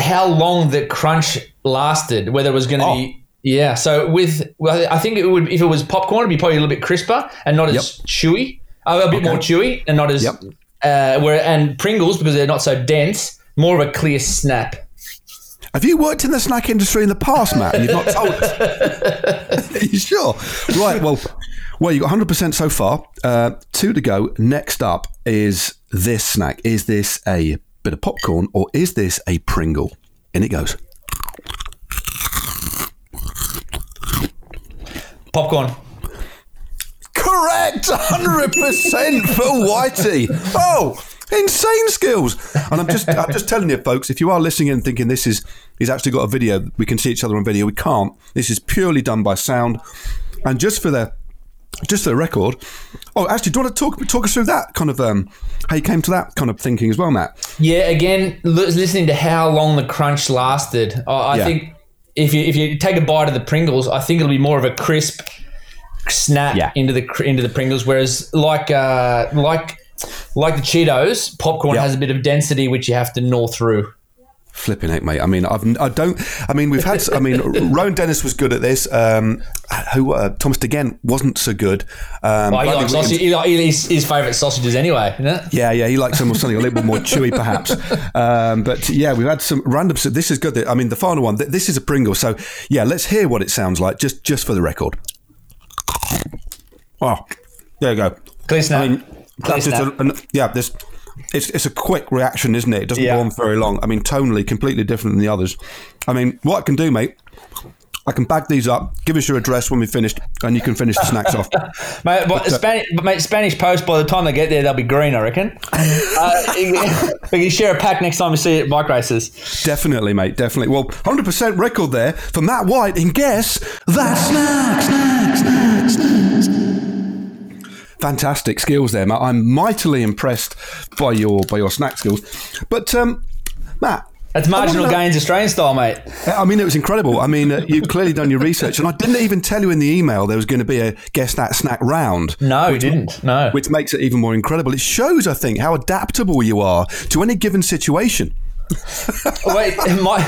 Speaker 2: how long the crunch lasted, whether it was going to
Speaker 3: Oh.
Speaker 2: be. Yeah, so with well, I think it would if it was popcorn, it'd be probably a little bit crisper and not as chewy, uh, a bit more chewy and not as.
Speaker 3: Yep.
Speaker 2: Uh, where and Pringles because they're not so dense, more of a clear snap.
Speaker 3: Have you worked in the snack industry in the past, Matt? And you've not told us? Are you sure? Right. Well, well, you got 100% so far. Uh, two to go. Next up is this snack. Is this a bit of popcorn or is this a Pringle? In it goes.
Speaker 2: Popcorn.
Speaker 3: Correct, 100% for Whitey. Oh, insane skills. And I'm just, I'm just telling you, folks, if you are listening and thinking this is, he's actually got a video, we can see each other on video. We can't. This is purely done by sound. And just for the, just for the record. Oh, actually, do you want to talk, talk us through that kind of, um, how you came to that kind of thinking as well, Matt?
Speaker 2: Yeah, again, listening to how long the crunch lasted, I, I
Speaker 3: Yeah.
Speaker 2: think if you if you take a bite of the Pringles, I think it'll be more of a crisp snap
Speaker 3: Yeah.
Speaker 2: into the into the Pringles. Whereas like uh, like like the Cheetos, popcorn
Speaker 3: Yeah.
Speaker 2: has a bit of density which you have to gnaw through.
Speaker 3: Flipping heck, mate. I mean, I've, I don't. I mean, we've had. I mean, Rohan Dennis was good at this. Um, who uh, Thomas De Gendt wasn't so good. Um,
Speaker 2: Oh, he likes sausage. He, like- his, his favorite sausages anyway. Isn't it?
Speaker 3: Yeah, yeah, he likes some something a little bit more chewy, perhaps. Um, but yeah, we've had some random. So this is good. I mean, the final one. This is a Pringle. So yeah, let's hear what it sounds like, just just for the record. Oh, there you go.
Speaker 2: Clear snap.
Speaker 3: I mean,
Speaker 2: Clear
Speaker 3: just a, an, yeah. This it's it's a quick reaction, isn't it? It doesn't
Speaker 2: Yeah.
Speaker 3: go on very long. I mean, tonally completely different than the others. I mean, what I can do, mate. I can bag these up, give us your address when we've finished, and you can finish the snacks off.
Speaker 2: Mate, but Spanish, but mate, Spanish Post. By the time they get there, they'll be green. I reckon. uh, we can share a pack next time we see it at bike races.
Speaker 3: Definitely, mate. Definitely. Well, 100% record there for Matt White in Guess That Snack. Snack, snack, snack. Fantastic skills there, Matt. I'm mightily impressed by your by your snack skills. But um, Matt,
Speaker 2: That's marginal gains, Australian style, mate.
Speaker 3: I mean, it was incredible. I mean, uh, you've clearly done your research, and I didn't even tell you in the email there was going to be a Guess That Snack round.
Speaker 2: No, you didn't. No.
Speaker 3: Which makes it even more incredible. It shows, I think, how adaptable you are to any given situation.
Speaker 2: Wait, my,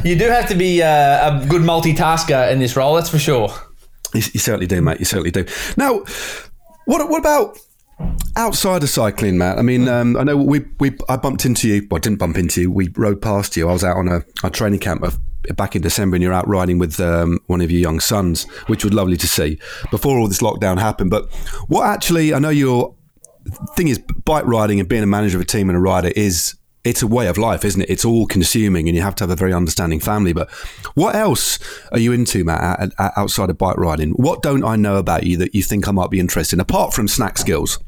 Speaker 2: you do have to be uh, a good multitasker in this role. That's for sure.
Speaker 3: You, you certainly do, mate. You certainly do. Now, what what about outside of cycling, Matt? I mean, um, I know we we I bumped into you. Well, I didn't bump into you. We rode past you. I was out on a, a training camp of, back in December, and you're out riding with um, one of your young sons, which was lovely to see before all this lockdown happened. But what actually, I know your thing is bike riding and being a manager of a team and a rider is it's a way of life, isn't it? It's all consuming, and you have to have a very understanding family. But what else are you into, Matt, at- at- outside of bike riding? What don't I know about you that you think I might be interested in, apart from snack skills?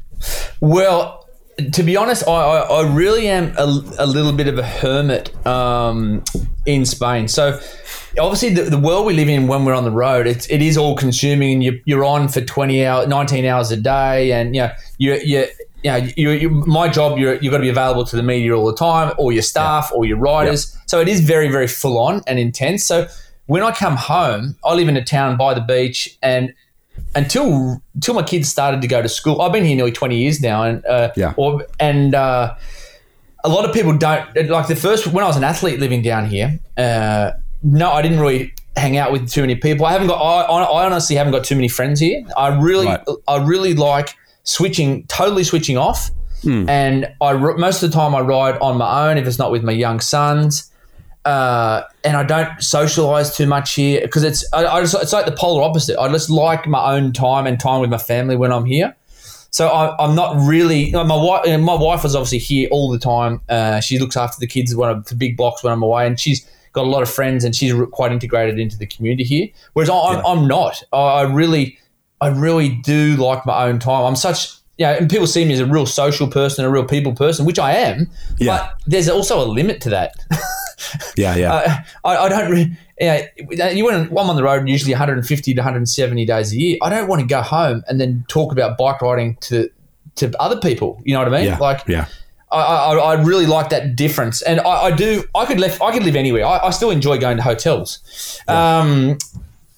Speaker 2: Well, to be honest, I, I, I really am a, a little bit of a hermit um, in Spain. So, obviously, the, the world we live in when we're on the road, it's, it is all consuming, and you, you're on for 20 hours, 19 hours a day, and you know, you, you, you know, you, you, my job, you're, you've got to be available to the media all the time, or your staff, or your riders. So, it is very, very full on and intense. So, when I come home, I live in a town by the beach, and until until my kids started to go to school. I've been here nearly twenty years now, and uh,
Speaker 3: Yeah.
Speaker 2: or, and uh, a lot of people don't like the first when I was an athlete living down here. Uh, no, I didn't really hang out with too many people. I haven't got. I, I honestly haven't got too many friends here. I really,
Speaker 3: Right.
Speaker 2: I really like switching, totally switching off. And I most of the time I ride on my own if it's not with my young sons uh, and I don't socialize too much here because it's I, I just, it's like the polar opposite. I just like my own time and time with my family when I'm here. So I, I'm not really my wife. My wife is obviously here all the time. Uh, she looks after the kids when I'm the big blocks when I'm away, and she's got a lot of friends and she's quite integrated into the community here. Whereas I, I'm, I'm not. I really, I really do like my own time. I'm such. Yeah, and people see me as a real social person, a real people person, which I am.
Speaker 3: Yeah.
Speaker 2: But there's also a limit to that.
Speaker 3: Yeah, yeah.
Speaker 2: Uh, I, I don't. Re- yeah, you went. I'm on the road usually 150 to 170 days a year. I don't want to go home and then talk about bike riding to to other people. You know what I mean?
Speaker 3: yeah,
Speaker 2: Like,
Speaker 3: yeah.
Speaker 2: I, I, I really like that difference, and I, I do. I could live. I could live anywhere. I, I still enjoy going to hotels. Um,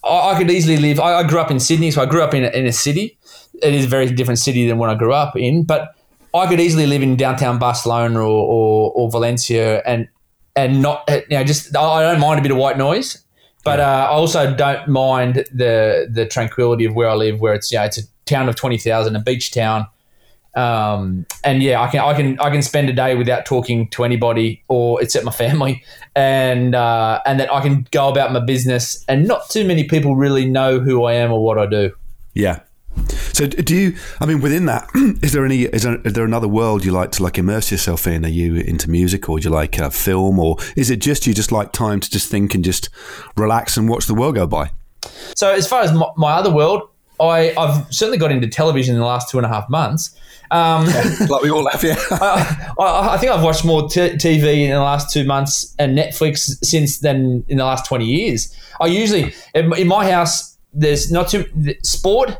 Speaker 2: I, I could easily live. I, I grew up in Sydney, so I grew up in a, in a city. it is a very different city than what I grew up in. But I could easily live in downtown Barcelona or, or, or Valencia and and not you know just I don't mind a bit of white noise, but uh, I also don't mind the the tranquility of where I live, where it's yeah it's a town of twenty thousand, a beach town. Um, and yeah, I can I can I can spend a day without talking to anybody or except my family, and uh, and that I can go about my business, and not too many people really know who I am or what I do.
Speaker 3: Yeah. So do you? I mean, within that, is there any? Is there, is there another world you like to like immerse yourself in? Are you into music, or do you like uh, film, or is it just you just like time to just think and just relax and watch the world go by?
Speaker 2: So as far as my, my other world, I, I've certainly got into television in the last two and a half months. Um,
Speaker 3: like we all have, yeah.
Speaker 2: I, I, I, think I've watched more t- TV in the last two months and Netflix since then in the last 20 years. I usually, in, in my house, there's not too, sport,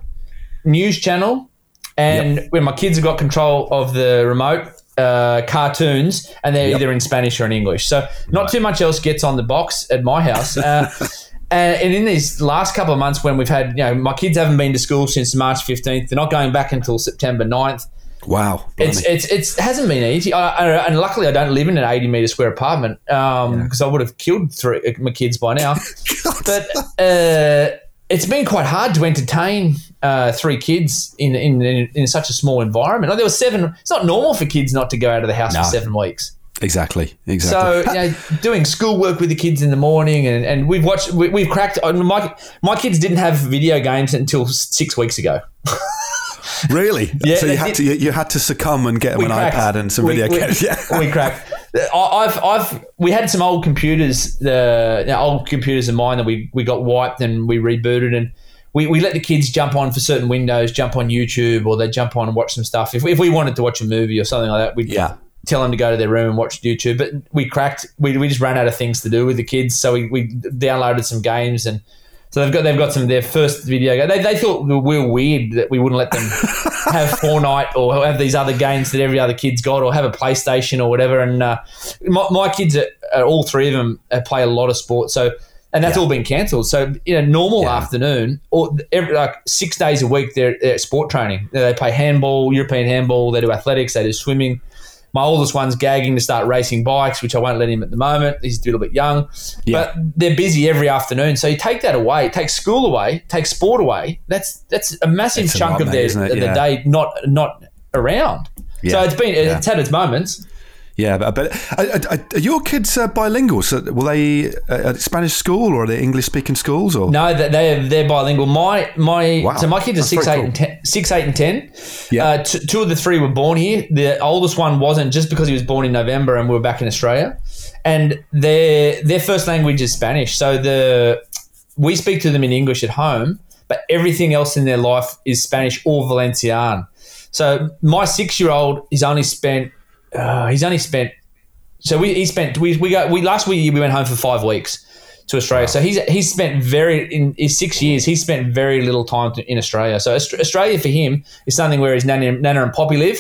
Speaker 2: news channel, and yep. when my kids have got control of the remote, uh, cartoons, and they're yep. either in Spanish or in English. So not right. too much else gets on the box at my house. Uh, and in these last couple of months, when we've had, you know, my kids haven't been to school since March 15th, they're not going back until September 9th.
Speaker 3: Wow,
Speaker 2: it's it's it's hasn't been easy, I, I, and luckily I don't live in an eighty meter square apartment because um, yeah. I would have killed three my kids by now. but uh, it's been quite hard to entertain uh, three kids in, in, in in such a small environment. Like there were seven. It's not normal for kids not to go out of the house no. for seven weeks.
Speaker 3: Exactly. Exactly.
Speaker 2: So, you know, doing schoolwork with the kids in the morning, and, and we've watched, we, have cracked. My my kids didn't have video games until six weeks ago.
Speaker 3: Really? Yeah. So you had it, to you, had to succumb and get them an cracked. iPad and some video games. Yeah.
Speaker 2: We cracked. I've I've we had some old computers, the you know, old computers of mine that we we got wiped and we rebooted and. We, we let the kids jump on for certain windows, jump on YouTube, or they jump on and watch some stuff. If, if we wanted to watch a movie or something like that, we'd yeah. Tell them to go to their room and watch YouTube. But we cracked, we, we just ran out of things to do with the kids. So we, we downloaded some games and so they've got they've got some their first video game. They, they thought we were weird that we wouldn't let them have Fortnite or have these other games that every other kid's got, or have a PlayStation or whatever. And uh, my, my, kids, are, are, all three of them, play a lot of sports. So and that's yeah. all been cancelled. So in a normal yeah. afternoon, or every like six days a week, they're, they're sport training. They play handball, European handball. They do athletics. They do swimming. My oldest one's gagging to start racing bikes, which I won't let him at the moment. He's a little bit young, yeah. but they're busy every afternoon. So you take that away, take school away, take sport away. That's that's a massive it's chunk a of their yeah. the day not not around. Yeah. So it's been it's had its moments.
Speaker 3: Yeah, but, but are, are, your kids uh, bilingual? So will they uh, at Spanish school or are they English speaking schools? Or
Speaker 2: no, they're they're bilingual. My my wow. so my kids are six, eight, cool. and ten, six, eight, and ten. Yeah, uh, t- two of the three were born here. The oldest one wasn't just because he was born in November and we were back in Australia. And their their first language is Spanish. So the we speak to them in English at home, but everything else in their life is Spanish or Valencian. So my six year old has only spent uh, he's only spent. So we he spent we we got we last week we went home for five weeks to Australia. So he's he's spent very in his six years. He's spent very little time in Australia. So Australia for him is something where his nana, nana and poppy live,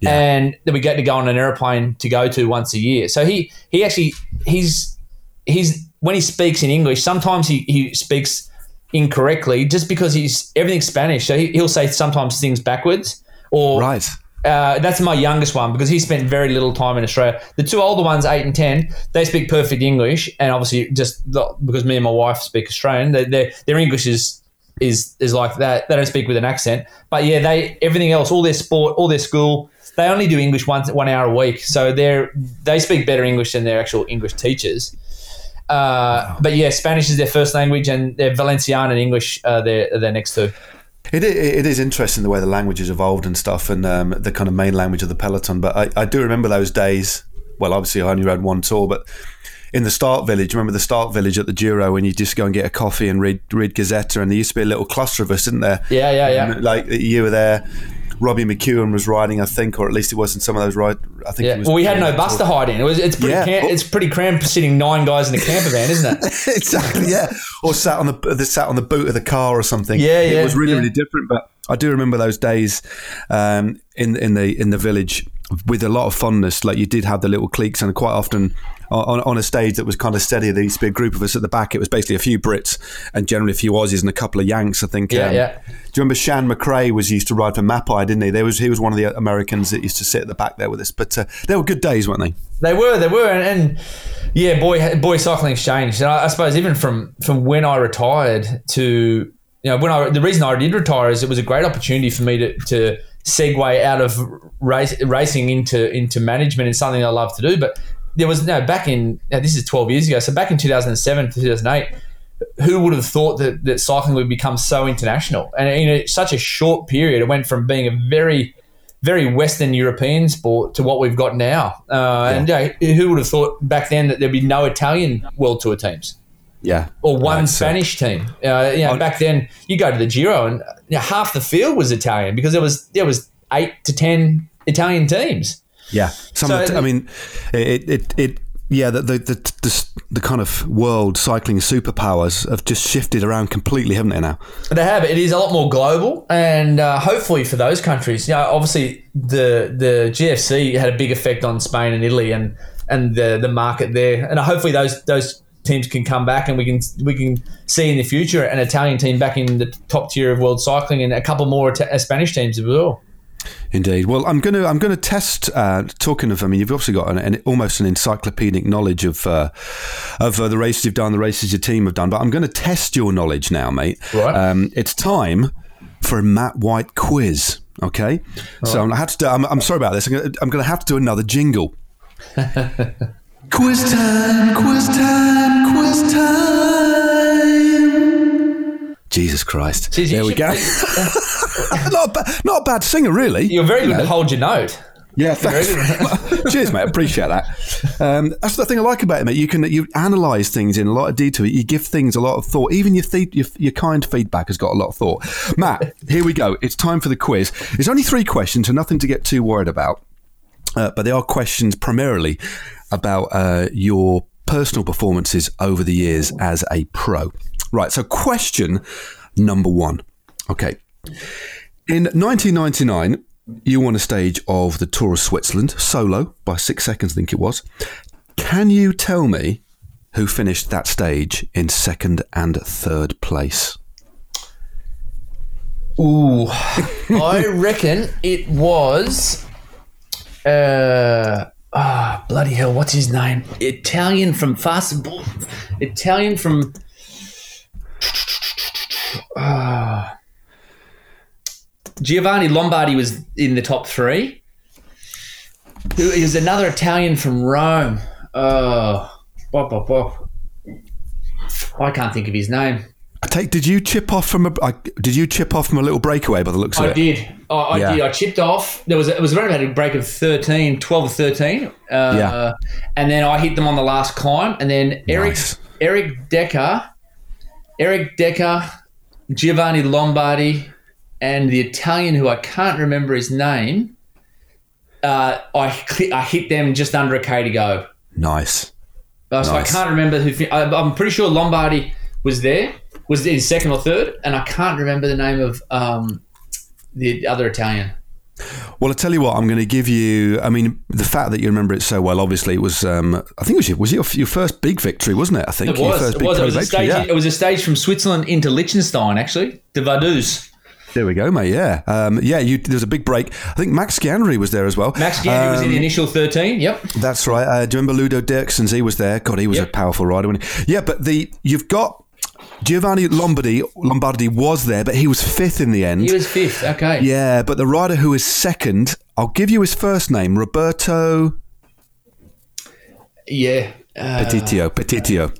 Speaker 2: yeah. and that we get to go on an airplane to go to once a year. So he he actually he's he's when he speaks in English, sometimes he he speaks incorrectly just because he's everything's Spanish. So he, he'll say sometimes things backwards or
Speaker 3: right.
Speaker 2: Uh, that's my youngest one because he spent very little time in Australia. The two older ones, eight and ten, they speak perfect English, and obviously just because me and my wife speak Australian, they, their English is is is like that. They don't speak with an accent, but yeah, they everything else, all their sport, all their school, they only do English once one hour a week, so they're they speak better English than their actual English teachers. Uh, wow. But yeah, Spanish is their first language, and their Valencian and English are their, are their next two.
Speaker 3: It, it is interesting the way the language has evolved and stuff, and um, the kind of main language of the peloton. But I, I do remember those days. Well, obviously, I only rode one tour, but in the start village, remember the start village at the Giro when you just go and get a coffee and read read Gazzetta, and there used to be a little cluster of us, didn't there?
Speaker 2: Yeah, yeah, yeah.
Speaker 3: like you were there. Robbie McEwen was riding, I think, or at least it was in some of those ride. I think.
Speaker 2: Yeah. well, we had no bus to hide in. It was. It's pretty. Yeah. Cam- it's pretty cramped sitting nine guys in a camper van, isn't
Speaker 3: it? exactly. Yeah. Or sat on the sat on the boot of the car or something.
Speaker 2: Yeah, yeah.
Speaker 3: It was really
Speaker 2: yeah.
Speaker 3: really different, but I do remember those days um, in in the in the village with a lot of fondness. Like you did have the little cliques, and quite often on, on a stage that was kind of steady, there used to be a group of us at the back. It was basically a few Brits and generally a few Aussies and a couple of Yanks. I think.
Speaker 2: Yeah,
Speaker 3: um,
Speaker 2: yeah.
Speaker 3: Do you remember Chann McRae was used to ride for Mapei, didn't he? There was he was one of the Americans that used to sit at the back there with us. But uh, they were good days, weren't they?
Speaker 2: They were, they were, and, and yeah, boy, boy, cycling's changed. And I, I suppose even from from when I retired to you know when I the reason I did retire is it was a great opportunity for me to to segue out of race, racing into into management and something I love to do. But there was no back in now this is twelve years ago. So back in two thousand and seven to two thousand eight. Who would have thought that, that cycling would become so international? And in a, such a short period, it went from being a very very Western European sport to what we've got now. Uh, And uh, who would have thought back then that there'd be no Italian World Tour teams
Speaker 3: Yeah.
Speaker 2: or one
Speaker 3: uh,
Speaker 2: Spanish team? Uh, you know, back then you go to the Giro and you know, half the field was Italian because there was there was eight to ten Italian teams.
Speaker 3: Yeah, some
Speaker 2: So
Speaker 3: of the, I mean, it it, it yeah, the the, the the the kind of world cycling superpowers have just shifted around completely, haven't they? Now,
Speaker 2: They have. It is a lot more global, and uh, hopefully for those countries, you know, obviously the the GFC had a big effect on Spain and Italy and and the the market there, and hopefully those those teams can come back and we can we can see in the future an Italian team back in the top tier of world cycling and a couple more Ita- Spanish teams as well.
Speaker 3: indeed. Well, I'm gonna I'm gonna test. Uh, talking of, I mean, you've obviously got an, an almost an encyclopedic knowledge of uh, of uh, the races you've done, the races your team have done. But I'm going to test your knowledge now, mate.
Speaker 2: Right.
Speaker 3: Um, it's time for a Matt White quiz. Okay, so I have to. Do, I'm, I'm sorry about this. I'm gonna, I'm gonna have to do another jingle. quiz time! Quiz time! Quiz time! Jesus Christ!
Speaker 2: Jeez,
Speaker 3: there we
Speaker 2: should-
Speaker 3: go. not, a ba- not a bad singer, really.
Speaker 2: You're very good
Speaker 3: You know.
Speaker 2: to hold your note.
Speaker 3: Yeah, thanks. Cheers, mate. Appreciate that. Um, that's the thing I like about it, mate. You can you analyse things in a lot of detail. You give things a lot of thought. Even your, th- your your kind feedback has got a lot of thought. Matt, here we go. It's time for the quiz. It's only three questions, so nothing to get too worried about. Uh, but they are questions primarily about uh, your personal performances over the years as a pro. Right. So, question number one. Okay. In 1999, you won a stage of the Tour of Switzerland solo by six seconds, I think it was. Can you tell me who finished that stage in second and third place?
Speaker 2: Ooh, I reckon it was. Uh, ah, bloody hell! What's his name? Italian from Fast. Italian from. Ah. Giovanni Lombardi was in the top three. Who was another Italian from Rome. Oh, bop, bop, bop. I can't think of his name.
Speaker 3: I take. Did you chip off from a? I, did you chip off from a little breakaway by the looks of it?
Speaker 2: I did. I, I
Speaker 3: Yeah.
Speaker 2: did. I chipped off. There was a, it was around about a break of 13, 12 or 13. Uh,
Speaker 3: Yeah.
Speaker 2: And then I hit them on the last climb. And then Eric
Speaker 3: Nice.
Speaker 2: Erik Dekker, Erik Dekker, Giovanni Lombardi, and the Italian who I can't remember his name. Uh, I I hit them just under a k to go.
Speaker 3: Nice.
Speaker 2: Uh, so
Speaker 3: Nice.
Speaker 2: I can't remember who. I, I'm pretty sure Lombardi was there, was in second or third, and I can't remember the name of um, the other Italian.
Speaker 3: Well, I tell you what, I'm going to give you. I mean, the fact that you remember it so well, obviously, it was. Um, I think it was your, was it your, your first big victory, wasn't it? I think
Speaker 2: It
Speaker 3: your
Speaker 2: was.
Speaker 3: first
Speaker 2: It
Speaker 3: big
Speaker 2: was. It was a
Speaker 3: victory.
Speaker 2: stage.
Speaker 3: Yeah.
Speaker 2: It was a stage from Switzerland into Liechtenstein, actually, the Vaduz.
Speaker 3: There we go, mate. Yeah, um, yeah. You, there was a big break. I think Max Sciandri was there as well.
Speaker 2: Max Sciandri was in the
Speaker 3: Um,
Speaker 2: initial thirteen. Yep.
Speaker 3: That's right. Uh, do you remember Ludo Dierckxsens? He was there. God, he was
Speaker 2: Yep.
Speaker 3: a powerful rider. Wasn't he? Yeah, but the you've got Giovanni Lombardi. Lombardi was there, but he was fifth in the end.
Speaker 2: He was fifth. Okay.
Speaker 3: yeah, but the rider who is second, I'll give you his first name, Roberto
Speaker 2: Yeah. Uh,
Speaker 3: Petito. Petito.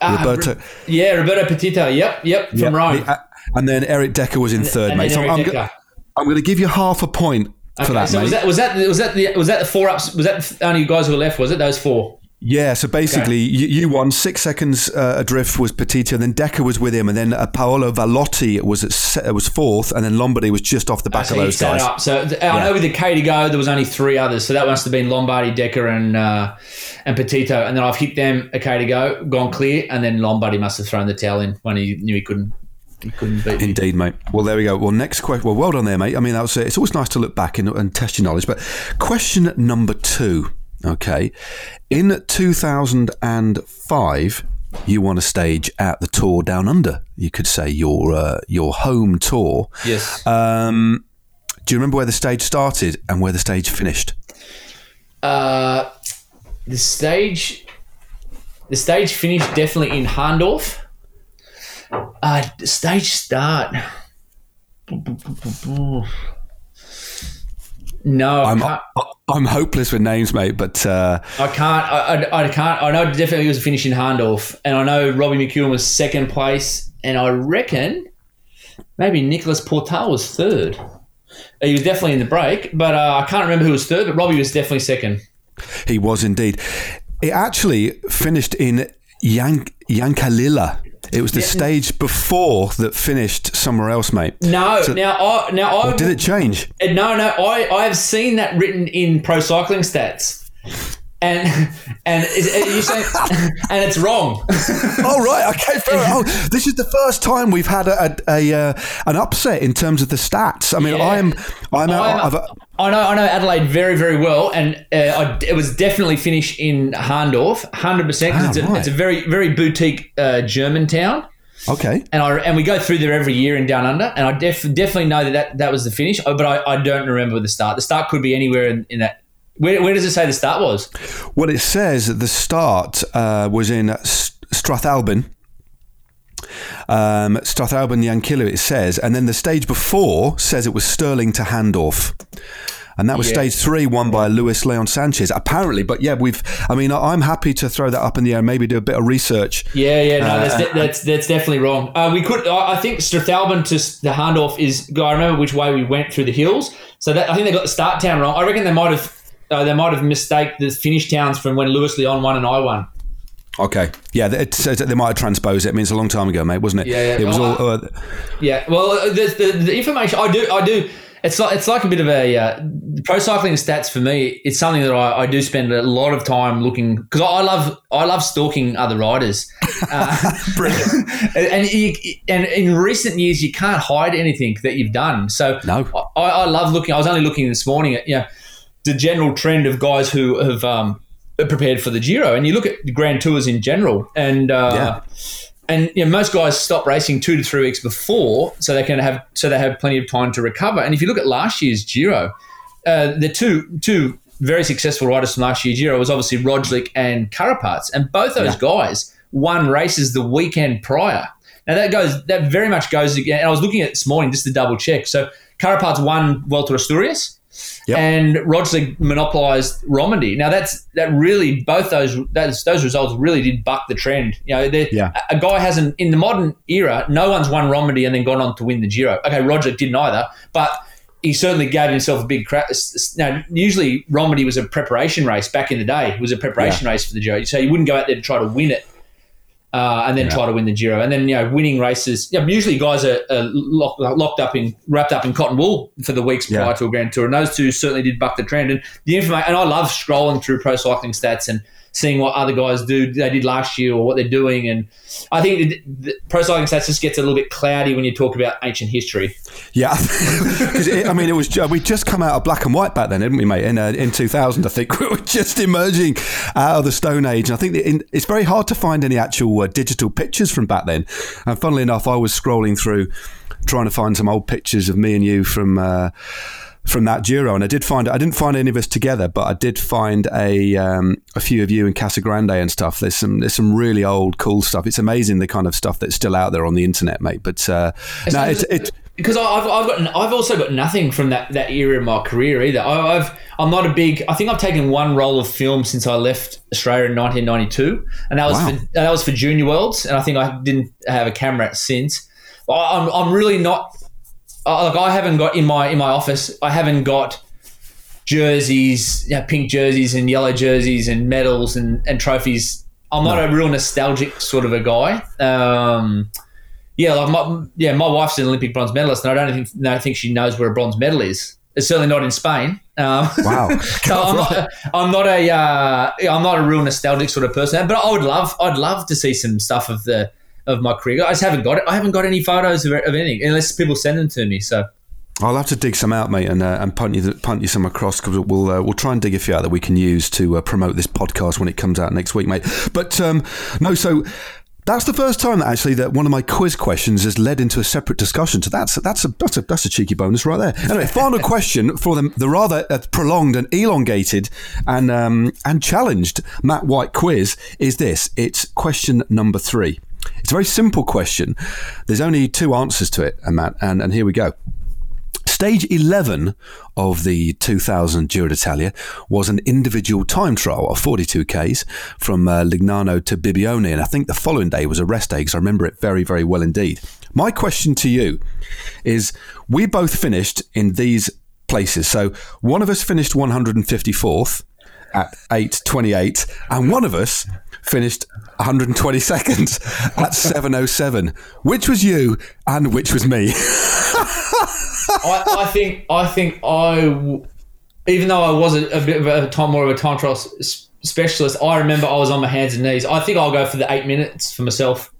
Speaker 2: ah,
Speaker 3: Roberto.
Speaker 2: Ro- yeah, Roberto Petito. Yep. Yep. From
Speaker 3: Yeah,
Speaker 2: Rome.
Speaker 3: the- uh, and then Erik Dekker was in third,
Speaker 2: and
Speaker 3: mate. So I'm, go- I'm going to give you half a point for
Speaker 2: Okay,
Speaker 3: that,
Speaker 2: so
Speaker 3: mate.
Speaker 2: was that was that was that the was that the four ups? Was that the only guys who were left? Was it those four?
Speaker 3: Yeah, so basically, you, you won six seconds uh, adrift was Petito, and then Dekker was with him, and then uh, Paolo Valoti was at was fourth, and then Lombardi was just off the back
Speaker 2: So
Speaker 3: of those guys.
Speaker 2: up. So th- I know with the K to go, there was only three others. So that must have been Lombardi, Dekker, and uh, and Petito. And then I've hit them a K to go, gone clear, and then Lombardi must have thrown the towel in when he knew he couldn't he couldn't beat.
Speaker 3: Indeed, mate. Well, there we go. Well, next question. Well, well done there, mate. I mean, that was, it's always nice to look back and, and test your knowledge. But question number two. Okay, in 2005, you won a stage at the tour down under. You could say your uh, your home tour.
Speaker 2: Yes.
Speaker 3: Um, do you remember where the stage started and where the stage finished?
Speaker 2: Uh, the stage, the stage finished definitely in Hahndorf. Uh, stage start. No,
Speaker 3: I'm. I'm hopeless with names, mate. But uh,
Speaker 2: I can't. I, I, I can't. I know definitely was a finish in Hahndorf, and I know Robbie McEwen was second place, and I reckon maybe Nicolas Portal was third. He was definitely in the break, but uh, I can't remember who was third. But Robbie was definitely second.
Speaker 3: he was indeed. It actually finished in Yank Yankalilla. It was the stage before that finished somewhere else, mate.
Speaker 2: No, now I now I
Speaker 3: Did it change?
Speaker 2: Uh, No, no, I, I have seen that written in pro cycling stats. And and you saying, and it's wrong.
Speaker 3: oh right, okay, fair. Oh, this is the first time we've had a, a, a uh, an upset in terms of the stats. I mean,
Speaker 2: Yeah.
Speaker 3: I'm I'm,
Speaker 2: I know I know Adelaide very very well, and uh, I, it was definitely finished in Hahndorf, hundred percent.
Speaker 3: Ah,
Speaker 2: It's, a-
Speaker 3: right.
Speaker 2: it's a very very boutique uh, German town,
Speaker 3: okay.
Speaker 2: and I and we go through there every year in Down Under, and I def, definitely know that, that that was the finish, uh, but I, I don't remember the start. The start could be anywhere in, in that. Where, where does it say the start was?
Speaker 3: Well, it says that the start uh, was in Strathalbyn. Um, Strathalbyn Yankalilla, it says, and then the stage before says it was Stirling to Hahndorf. And that was
Speaker 2: Yeah.
Speaker 3: stage three, won by Luis Leon Sanchez, apparently. But yeah, we've. I mean, I'm happy to throw that up in the air, and maybe do a bit of research.
Speaker 2: Yeah, yeah, no,
Speaker 3: Uh,
Speaker 2: that's, de- that's that's definitely wrong. Uh, we could, I I think Strathalbyn to the Hahndorf is. I remember which way we went through the hills, so that I think they got the start town wrong. I reckon they might have uh, they might have mistaked the finish towns from when Lewis Leon won and I won.
Speaker 3: Okay, yeah, it says that they might have transposed it. I mean, it's a long time ago, mate, wasn't it?
Speaker 2: Yeah, yeah.
Speaker 3: It was
Speaker 2: Oh,
Speaker 3: all. Uh,
Speaker 2: Yeah, well, uh, the, the, the information I do I do. It's like it's like a bit of a uh, pro cycling stats for me. It's something that I, I do spend a lot of time looking because I, I love I love stalking other riders. Uh,
Speaker 3: Brilliant.
Speaker 2: and and, you, and in recent years you can't hide anything that you've done. So
Speaker 3: No.
Speaker 2: I, I love looking. I was only looking this morning at you know the general trend of guys who have um, prepared for the Giro, and you look at the Grand Tours in general, and uh,
Speaker 3: Yeah.
Speaker 2: and you know, most guys stop racing two to three weeks before, so they can have so they have plenty of time to recover. And if you look at last year's Giro, uh, the two two very successful riders from last year's Giro was obviously Roglic and Carapaz, and both those
Speaker 3: Yeah.
Speaker 2: guys won races the weekend prior. Now that goes that very much goes again. And I was looking at it this morning just to double check. So Carapaz won Vuelta Asturias.
Speaker 3: Yep.
Speaker 2: And Roglic monopolised Romandy. Now that's that really both those those, those results really did buck the trend. You know,
Speaker 3: Yeah.
Speaker 2: a, guy hasn't in the modern era. No one's won Romandy and then gone on to win the Giro. Okay, Roger didn't either, but he certainly gave himself a big crack. Now, usually Romandy was a preparation race back in the day. It was a preparation race for the Giro, so you wouldn't go out there to try to win it uh, and then
Speaker 3: Yeah.
Speaker 2: try to win the Giro. And then you know, winning races. You know, usually guys are, are locked, locked up in wrapped up in cotton wool for the weeks
Speaker 3: Yeah.
Speaker 2: prior to a Grand Tour, and those two certainly did buck the trend. And the information, and I love scrolling through pro cycling stats and seeing what other guys do they did last year or what they're doing. And I think the, the pro cycling stats just gets a little bit cloudy when you talk about ancient history.
Speaker 3: Yeah, I mean, it was we just come out of black and white back then, didn't we, mate? In uh, in two thousand, I think we were just emerging out of the Stone Age, and I think in, it's very hard to find any actual uh, digital pictures from back then. And funnily enough, I was scrolling through trying to find some old pictures of me and you from. Uh, from that Giro, and I did find I didn't find any of us together, but I did find a um, a few of you in Casa Grande and stuff. There's some there's some really old cool stuff. It's amazing the kind of stuff that's still out there on the internet, mate. But uh, no, it's it,
Speaker 2: because I've, I've got I've also got nothing from that, that era of my career either. I, I've I'm not a big. I think I've taken one roll of film since I left Australia in 1992, and that was
Speaker 3: Wow.
Speaker 2: for, that was for Junior Worlds, and I think I didn't have a camera since. I'm I'm really not. Uh, Like I haven't got in my in my office. I haven't got jerseys, you know, pink jerseys and yellow jerseys and medals and, and trophies. I'm not a real nostalgic sort of a guy. Um, yeah, like my yeah, my wife's an Olympic bronze medalist, and I don't think don't think she knows where a bronze medal is. It's certainly not in Spain. Um,
Speaker 3: wow.
Speaker 2: so I'm not, I'm not a uh, I'm not a real nostalgic sort of person, but I would love I'd love to see some stuff of the of my career. I just haven't got it. I haven't got any photos of, of anything unless people send them to me. So
Speaker 3: I'll have to dig some out, mate, and uh, and punt you punt you some across because we'll uh, we'll try and dig a few out that we can use to uh, promote this podcast when it comes out next week, mate. But um, no, so that's the first time that actually that one of my quiz questions has led into a separate discussion. So that's that's a that's a, that's a cheeky bonus right there. Anyway, final question for the, the rather uh, prolonged and elongated and um, and challenged Matt White quiz is this. It's question number three. It's a very simple question. There's only two answers to it, Matt, and, and here we go. Stage 11 of the 2000 Giro d'Italia was an individual time trial of 42 Ks from uh, Lignano to Bibione, and I think the following day was a rest day because I remember it very, very well indeed. My question to you is we both finished in these places. So one of us finished 154th at 8.28, and one of us finished 120 seconds at 7.07. Which was you and which was me?
Speaker 2: I, I, think I think I, even though I was a, a bit of a time more of a time trial specialist, I remember I was on my hands and knees. I think I'll go for the eight minutes for myself.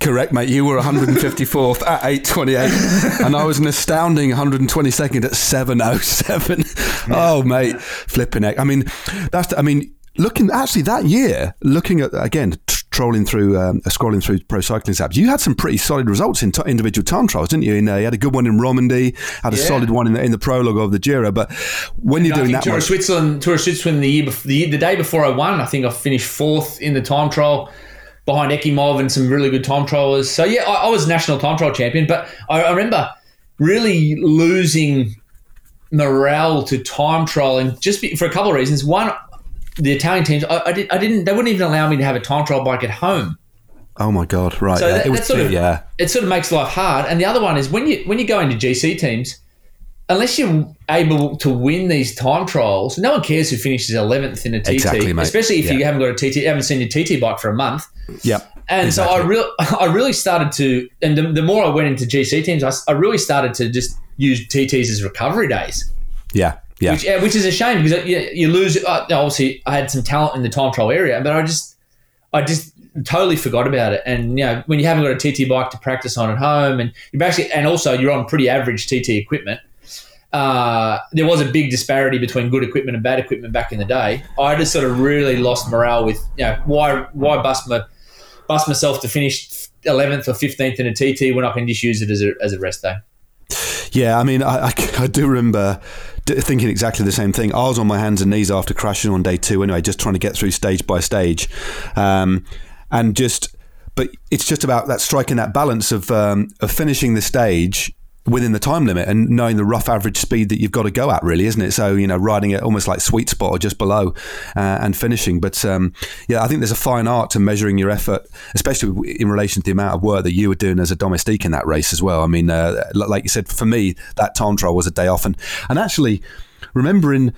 Speaker 3: Correct, mate. You were 154th at 8:28, and I was an astounding 122nd at 7:07. Oh, mate, flipping it. I mean, that's. I mean, looking actually that year, looking at again trolling through, um, scrolling through pro cycling apps, you had some pretty solid results in t- individual time trials, didn't you? In, uh, you had a good one in Romandy, had a yeah. solid one in the, in the prologue of the Giro. But when you're doing that,
Speaker 2: Tour of Switzerland, Tour of Switzerland, the year before, the, the day before I won, I think I finished fourth in the time trial behind Ekimov and some really good time trialers. So yeah, I, I was national time trial champion, but I, I remember really losing morale to time trialing just be, for a couple of reasons. One, the Italian teams, I, I, did, I didn't. They wouldn't even allow me to have a time trial bike at home.
Speaker 3: Oh my god! Right,
Speaker 2: so
Speaker 3: yeah,
Speaker 2: that,
Speaker 3: it was
Speaker 2: sort
Speaker 3: too,
Speaker 2: of,
Speaker 3: yeah.
Speaker 2: It sort of makes life hard. And the other one is when you when you go into GC teams, unless you're able to win these time trials, no one cares who finishes eleventh in a TT,
Speaker 3: exactly,
Speaker 2: especially if
Speaker 3: yeah.
Speaker 2: you haven't got a TT, haven't seen your TT bike for a month.
Speaker 3: Yep.
Speaker 2: And exactly. so I really, I really started to, and the, the more I went into GC teams, I, I really started to just use TTs as recovery days.
Speaker 3: Yeah. Yeah.
Speaker 2: Which, which is a shame because you, you lose. Uh, obviously, I had some talent in the time trial area, but I just, I just totally forgot about it. And you know, when you haven't got a TT bike to practice on at home, and you actually, and also you're on pretty average TT equipment. Uh, there was a big disparity between good equipment and bad equipment back in the day. I just sort of really lost morale with, you know, why why bust my bust myself to finish eleventh or fifteenth in a TT when I can just use it as a as a rest day.
Speaker 3: Yeah, I mean, I, I, I do remember thinking exactly the same thing. I was on my hands and knees after crashing on day two anyway, just trying to get through stage by stage. Um, and just, but it's just about that striking that balance of, um, of finishing the stage within the time limit and knowing the rough average speed that you've got to go at, really, isn't it? So you know, riding it almost like sweet spot or just below, uh, and finishing. But um, yeah, I think there's a fine art to measuring your effort, especially in relation to the amount of work that you were doing as a domestique in that race as well. I mean, uh, like you said, for me, that time trial was a day off, and and actually remembering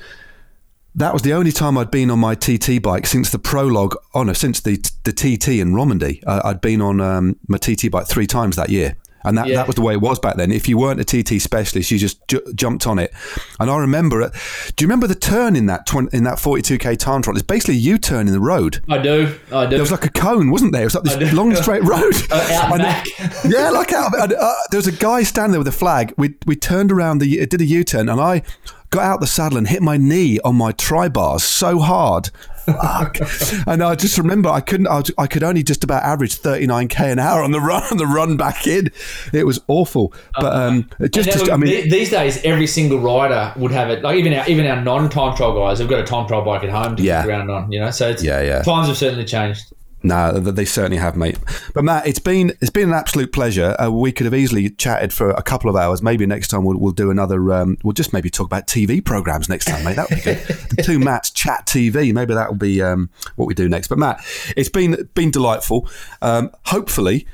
Speaker 3: that was the only time I'd been on my TT bike since the prologue. Oh no, since the the TT in Romandy, uh, I'd been on um, my TT bike three times that year. And that, yeah. that was the way it was back then. If you weren't a TT specialist, you just ju- jumped on it. And I remember it. Do you remember the turn in that 20, in that 42k time trial? It's basically a U turn in the road.
Speaker 2: I do. I do.
Speaker 3: There was like a cone, wasn't there? It was like this long straight road.
Speaker 2: Uh, out back.
Speaker 3: yeah, like out. And, uh, there was a guy standing there with a flag. We we turned around the it did a U turn, and I got out the saddle and hit my knee on my tri bars so hard fuck. and I just remember I couldn't. I, I, could only just about average 39k an hour on the run on the run back in. It was awful. But um, just, just I mean,
Speaker 2: these days every single rider would have it. Like even our even our non time trial guys have got a time trial bike at home to yeah. get around on. You know, so
Speaker 3: yeah, yeah.
Speaker 2: Times have certainly changed.
Speaker 3: No, they certainly have, mate. But Matt, it's been it's been an absolute pleasure. Uh, we could have easily chatted for a couple of hours. Maybe next time we'll, we'll do another. Um, we'll just maybe talk about TV programs next time, mate. That would be good. the two Matts chat TV. Maybe that will be um, what we do next. But Matt, it's been been delightful. Um, hopefully.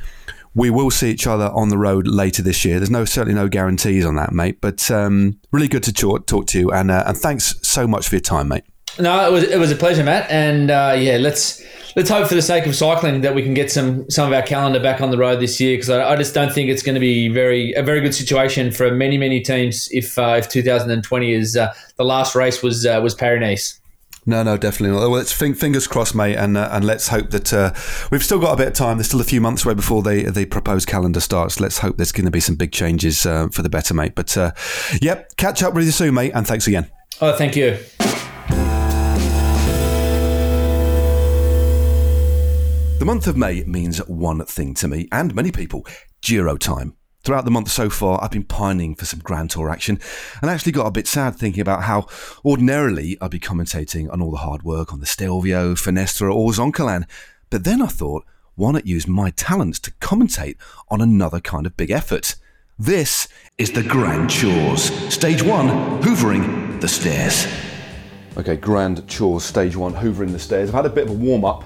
Speaker 3: We will see each other on the road later this year. There's no certainly no guarantees on that, mate. But um, really good to talk, talk to you, and uh, and thanks so much for your time, mate.
Speaker 2: No, it was it was a pleasure, Matt. And uh, yeah, let's let's hope for the sake of cycling that we can get some some of our calendar back on the road this year because I, I, just don't think it's going to be very a very good situation for many many teams if uh, if 2020 is uh, the last race was uh, was Paris Nice.
Speaker 1: No, no, definitely not. Well, it's fingers crossed, mate, and uh, and let's hope that uh, we've still got a bit of time. There's still a few months away before the the proposed calendar starts. Let's hope there's going to be some big changes uh, for the better, mate. But uh, yep, catch up really soon, mate, and thanks again.
Speaker 2: Oh, thank you.
Speaker 1: The month of May means one thing to me and many people: Giro time. Throughout the month so far, I've been pining for some Grand Tour action and actually got a bit sad thinking about how ordinarily I'd be commentating on all the hard work on the Stelvio, Finestre, or Zoncolan. But then I thought, why not use my talents to commentate on another kind of big effort? This is the Grand Chores. Stage one, hoovering the stairs. Okay, Grand Chores, stage one, hoovering the stairs. I've had a bit of a warm up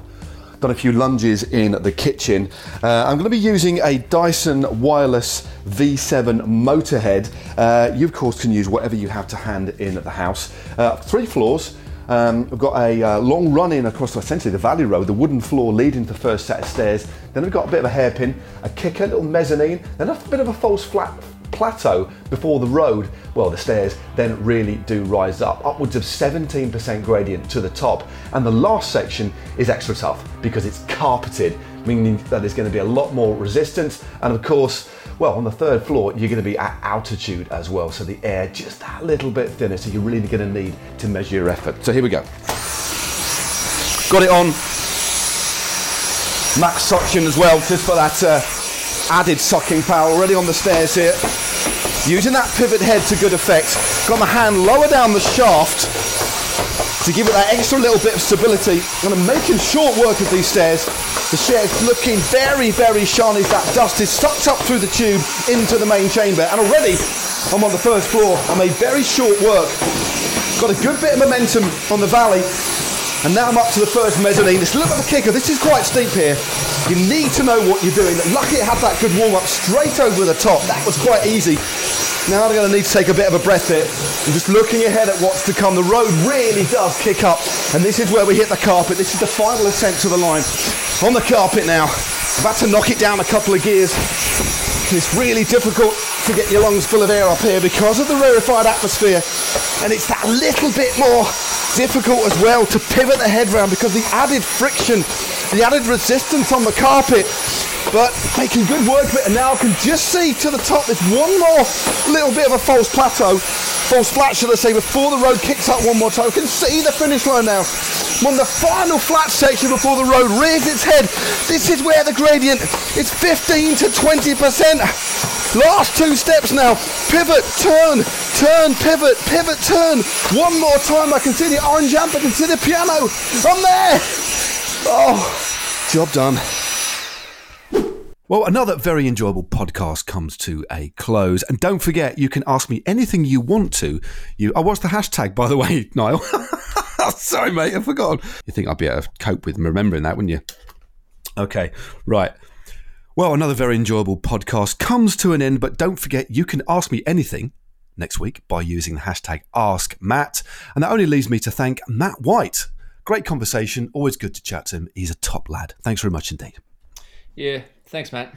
Speaker 1: done a few lunges in the kitchen. Uh, I'm going to be using a Dyson Wireless V7 Motorhead. Uh, you, of course, can use whatever you have to hand in at the house. Uh, three floors. Um, we've got a uh, long run in across essentially the valley road, the wooden floor leading to the first set of stairs. Then we've got a bit of a hairpin, a kicker, a little mezzanine, then a bit of a false flat plateau before the road, well, the stairs then really do rise up, upwards of 17% gradient to the top. And the last section is extra tough because it's carpeted, meaning that there's going to be a lot more resistance. And of course, well, on the third floor, you're going to be at altitude as well, so the air just a little bit thinner, so you're really going to need to measure your effort. So here we go. Got it on. Max suction as well, just for that uh, added sucking power already on the stairs here. Using that pivot head to good effect. Got my hand lower down the shaft to give it that extra little bit of stability. And I'm making short work of these stairs. The chair's looking very, very shiny that dust is sucked up through the tube into the main chamber. And already I'm on the first floor. I made very short work. Got a good bit of momentum on the valley. And now I'm up to the first mezzanine. It's a little bit of a kicker. This is quite steep here. You need to know what you're doing. Lucky it had that good warm up straight over the top. That was quite easy. Now I'm going to need to take a bit of a breath here. I'm just looking ahead at what's to come. The road really does kick up. And this is where we hit the carpet. This is the final ascent to the line. On the carpet now. About to knock it down a couple of gears. It's really difficult to get your lungs full of air up here because of the rarefied atmosphere. And it's that little bit more difficult as well to pivot the head round because the added friction, the added resistance on the carpet. But making good work of it, and now I can just see to the top. There's one more little bit of a false plateau, false flat, should I say, before the road kicks up one more time. I can see the finish line now. On the final flat section before the road rears its head. This is where the gradient is 15 to 20 percent. Last two steps now. Pivot, turn, turn, pivot, pivot, turn. One more time. I can see the orange amp. I can see the piano. I'm there. Oh, job done. Well, another very enjoyable podcast comes to a close. And don't forget, you can ask me anything you want to. You, oh, what's the hashtag, by the way, Niall? Sorry, mate, I forgot. You think I'd be able to cope with remembering that, wouldn't you? Okay, right. Well, another very enjoyable podcast comes to an end, but don't forget, you can ask me anything next week by using the hashtag AskMatt. And that only leaves me to thank Matt White. Great conversation. Always good to chat to him. He's a top lad. Thanks very much indeed.
Speaker 2: Yeah, thanks, Matt.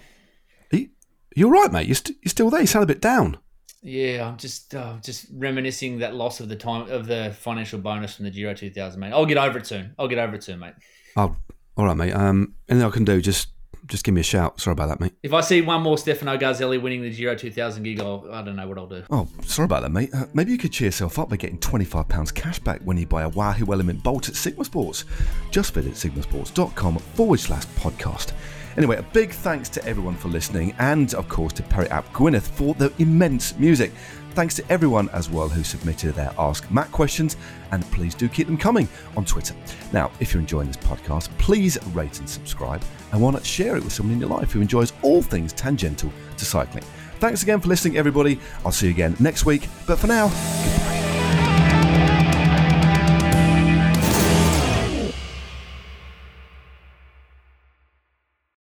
Speaker 1: You, you're right, mate. You're, st- you're still there. You sound a bit down.
Speaker 2: Yeah, I'm just uh, just reminiscing that loss of the time of the financial bonus from the Giro 2000, mate. I'll get over it soon. I'll get over it soon, mate.
Speaker 1: Oh, all right, mate. Um, anything I can do, just just give me a shout. Sorry about that, mate.
Speaker 2: If I see one more Stefano Garzelli winning the Giro 2000 gig, I'll, I don't know what I'll do.
Speaker 1: Oh, sorry about that, mate. Uh, maybe you could cheer yourself up by getting £25 cash back when you buy a Wahoo Element Bolt at Sigma Sports. Just visit sigmasports.com forward slash podcast. Anyway, a big thanks to everyone for listening, and of course to Peredur ap Gwynedd for the immense music. Thanks to everyone as well who submitted their Ask Matt questions, and please do keep them coming on Twitter. Now, if you're enjoying this podcast, please rate and subscribe, and why not share it with someone in your life who enjoys all things tangential to cycling. Thanks again for listening, everybody. I'll see you again next week, but for now,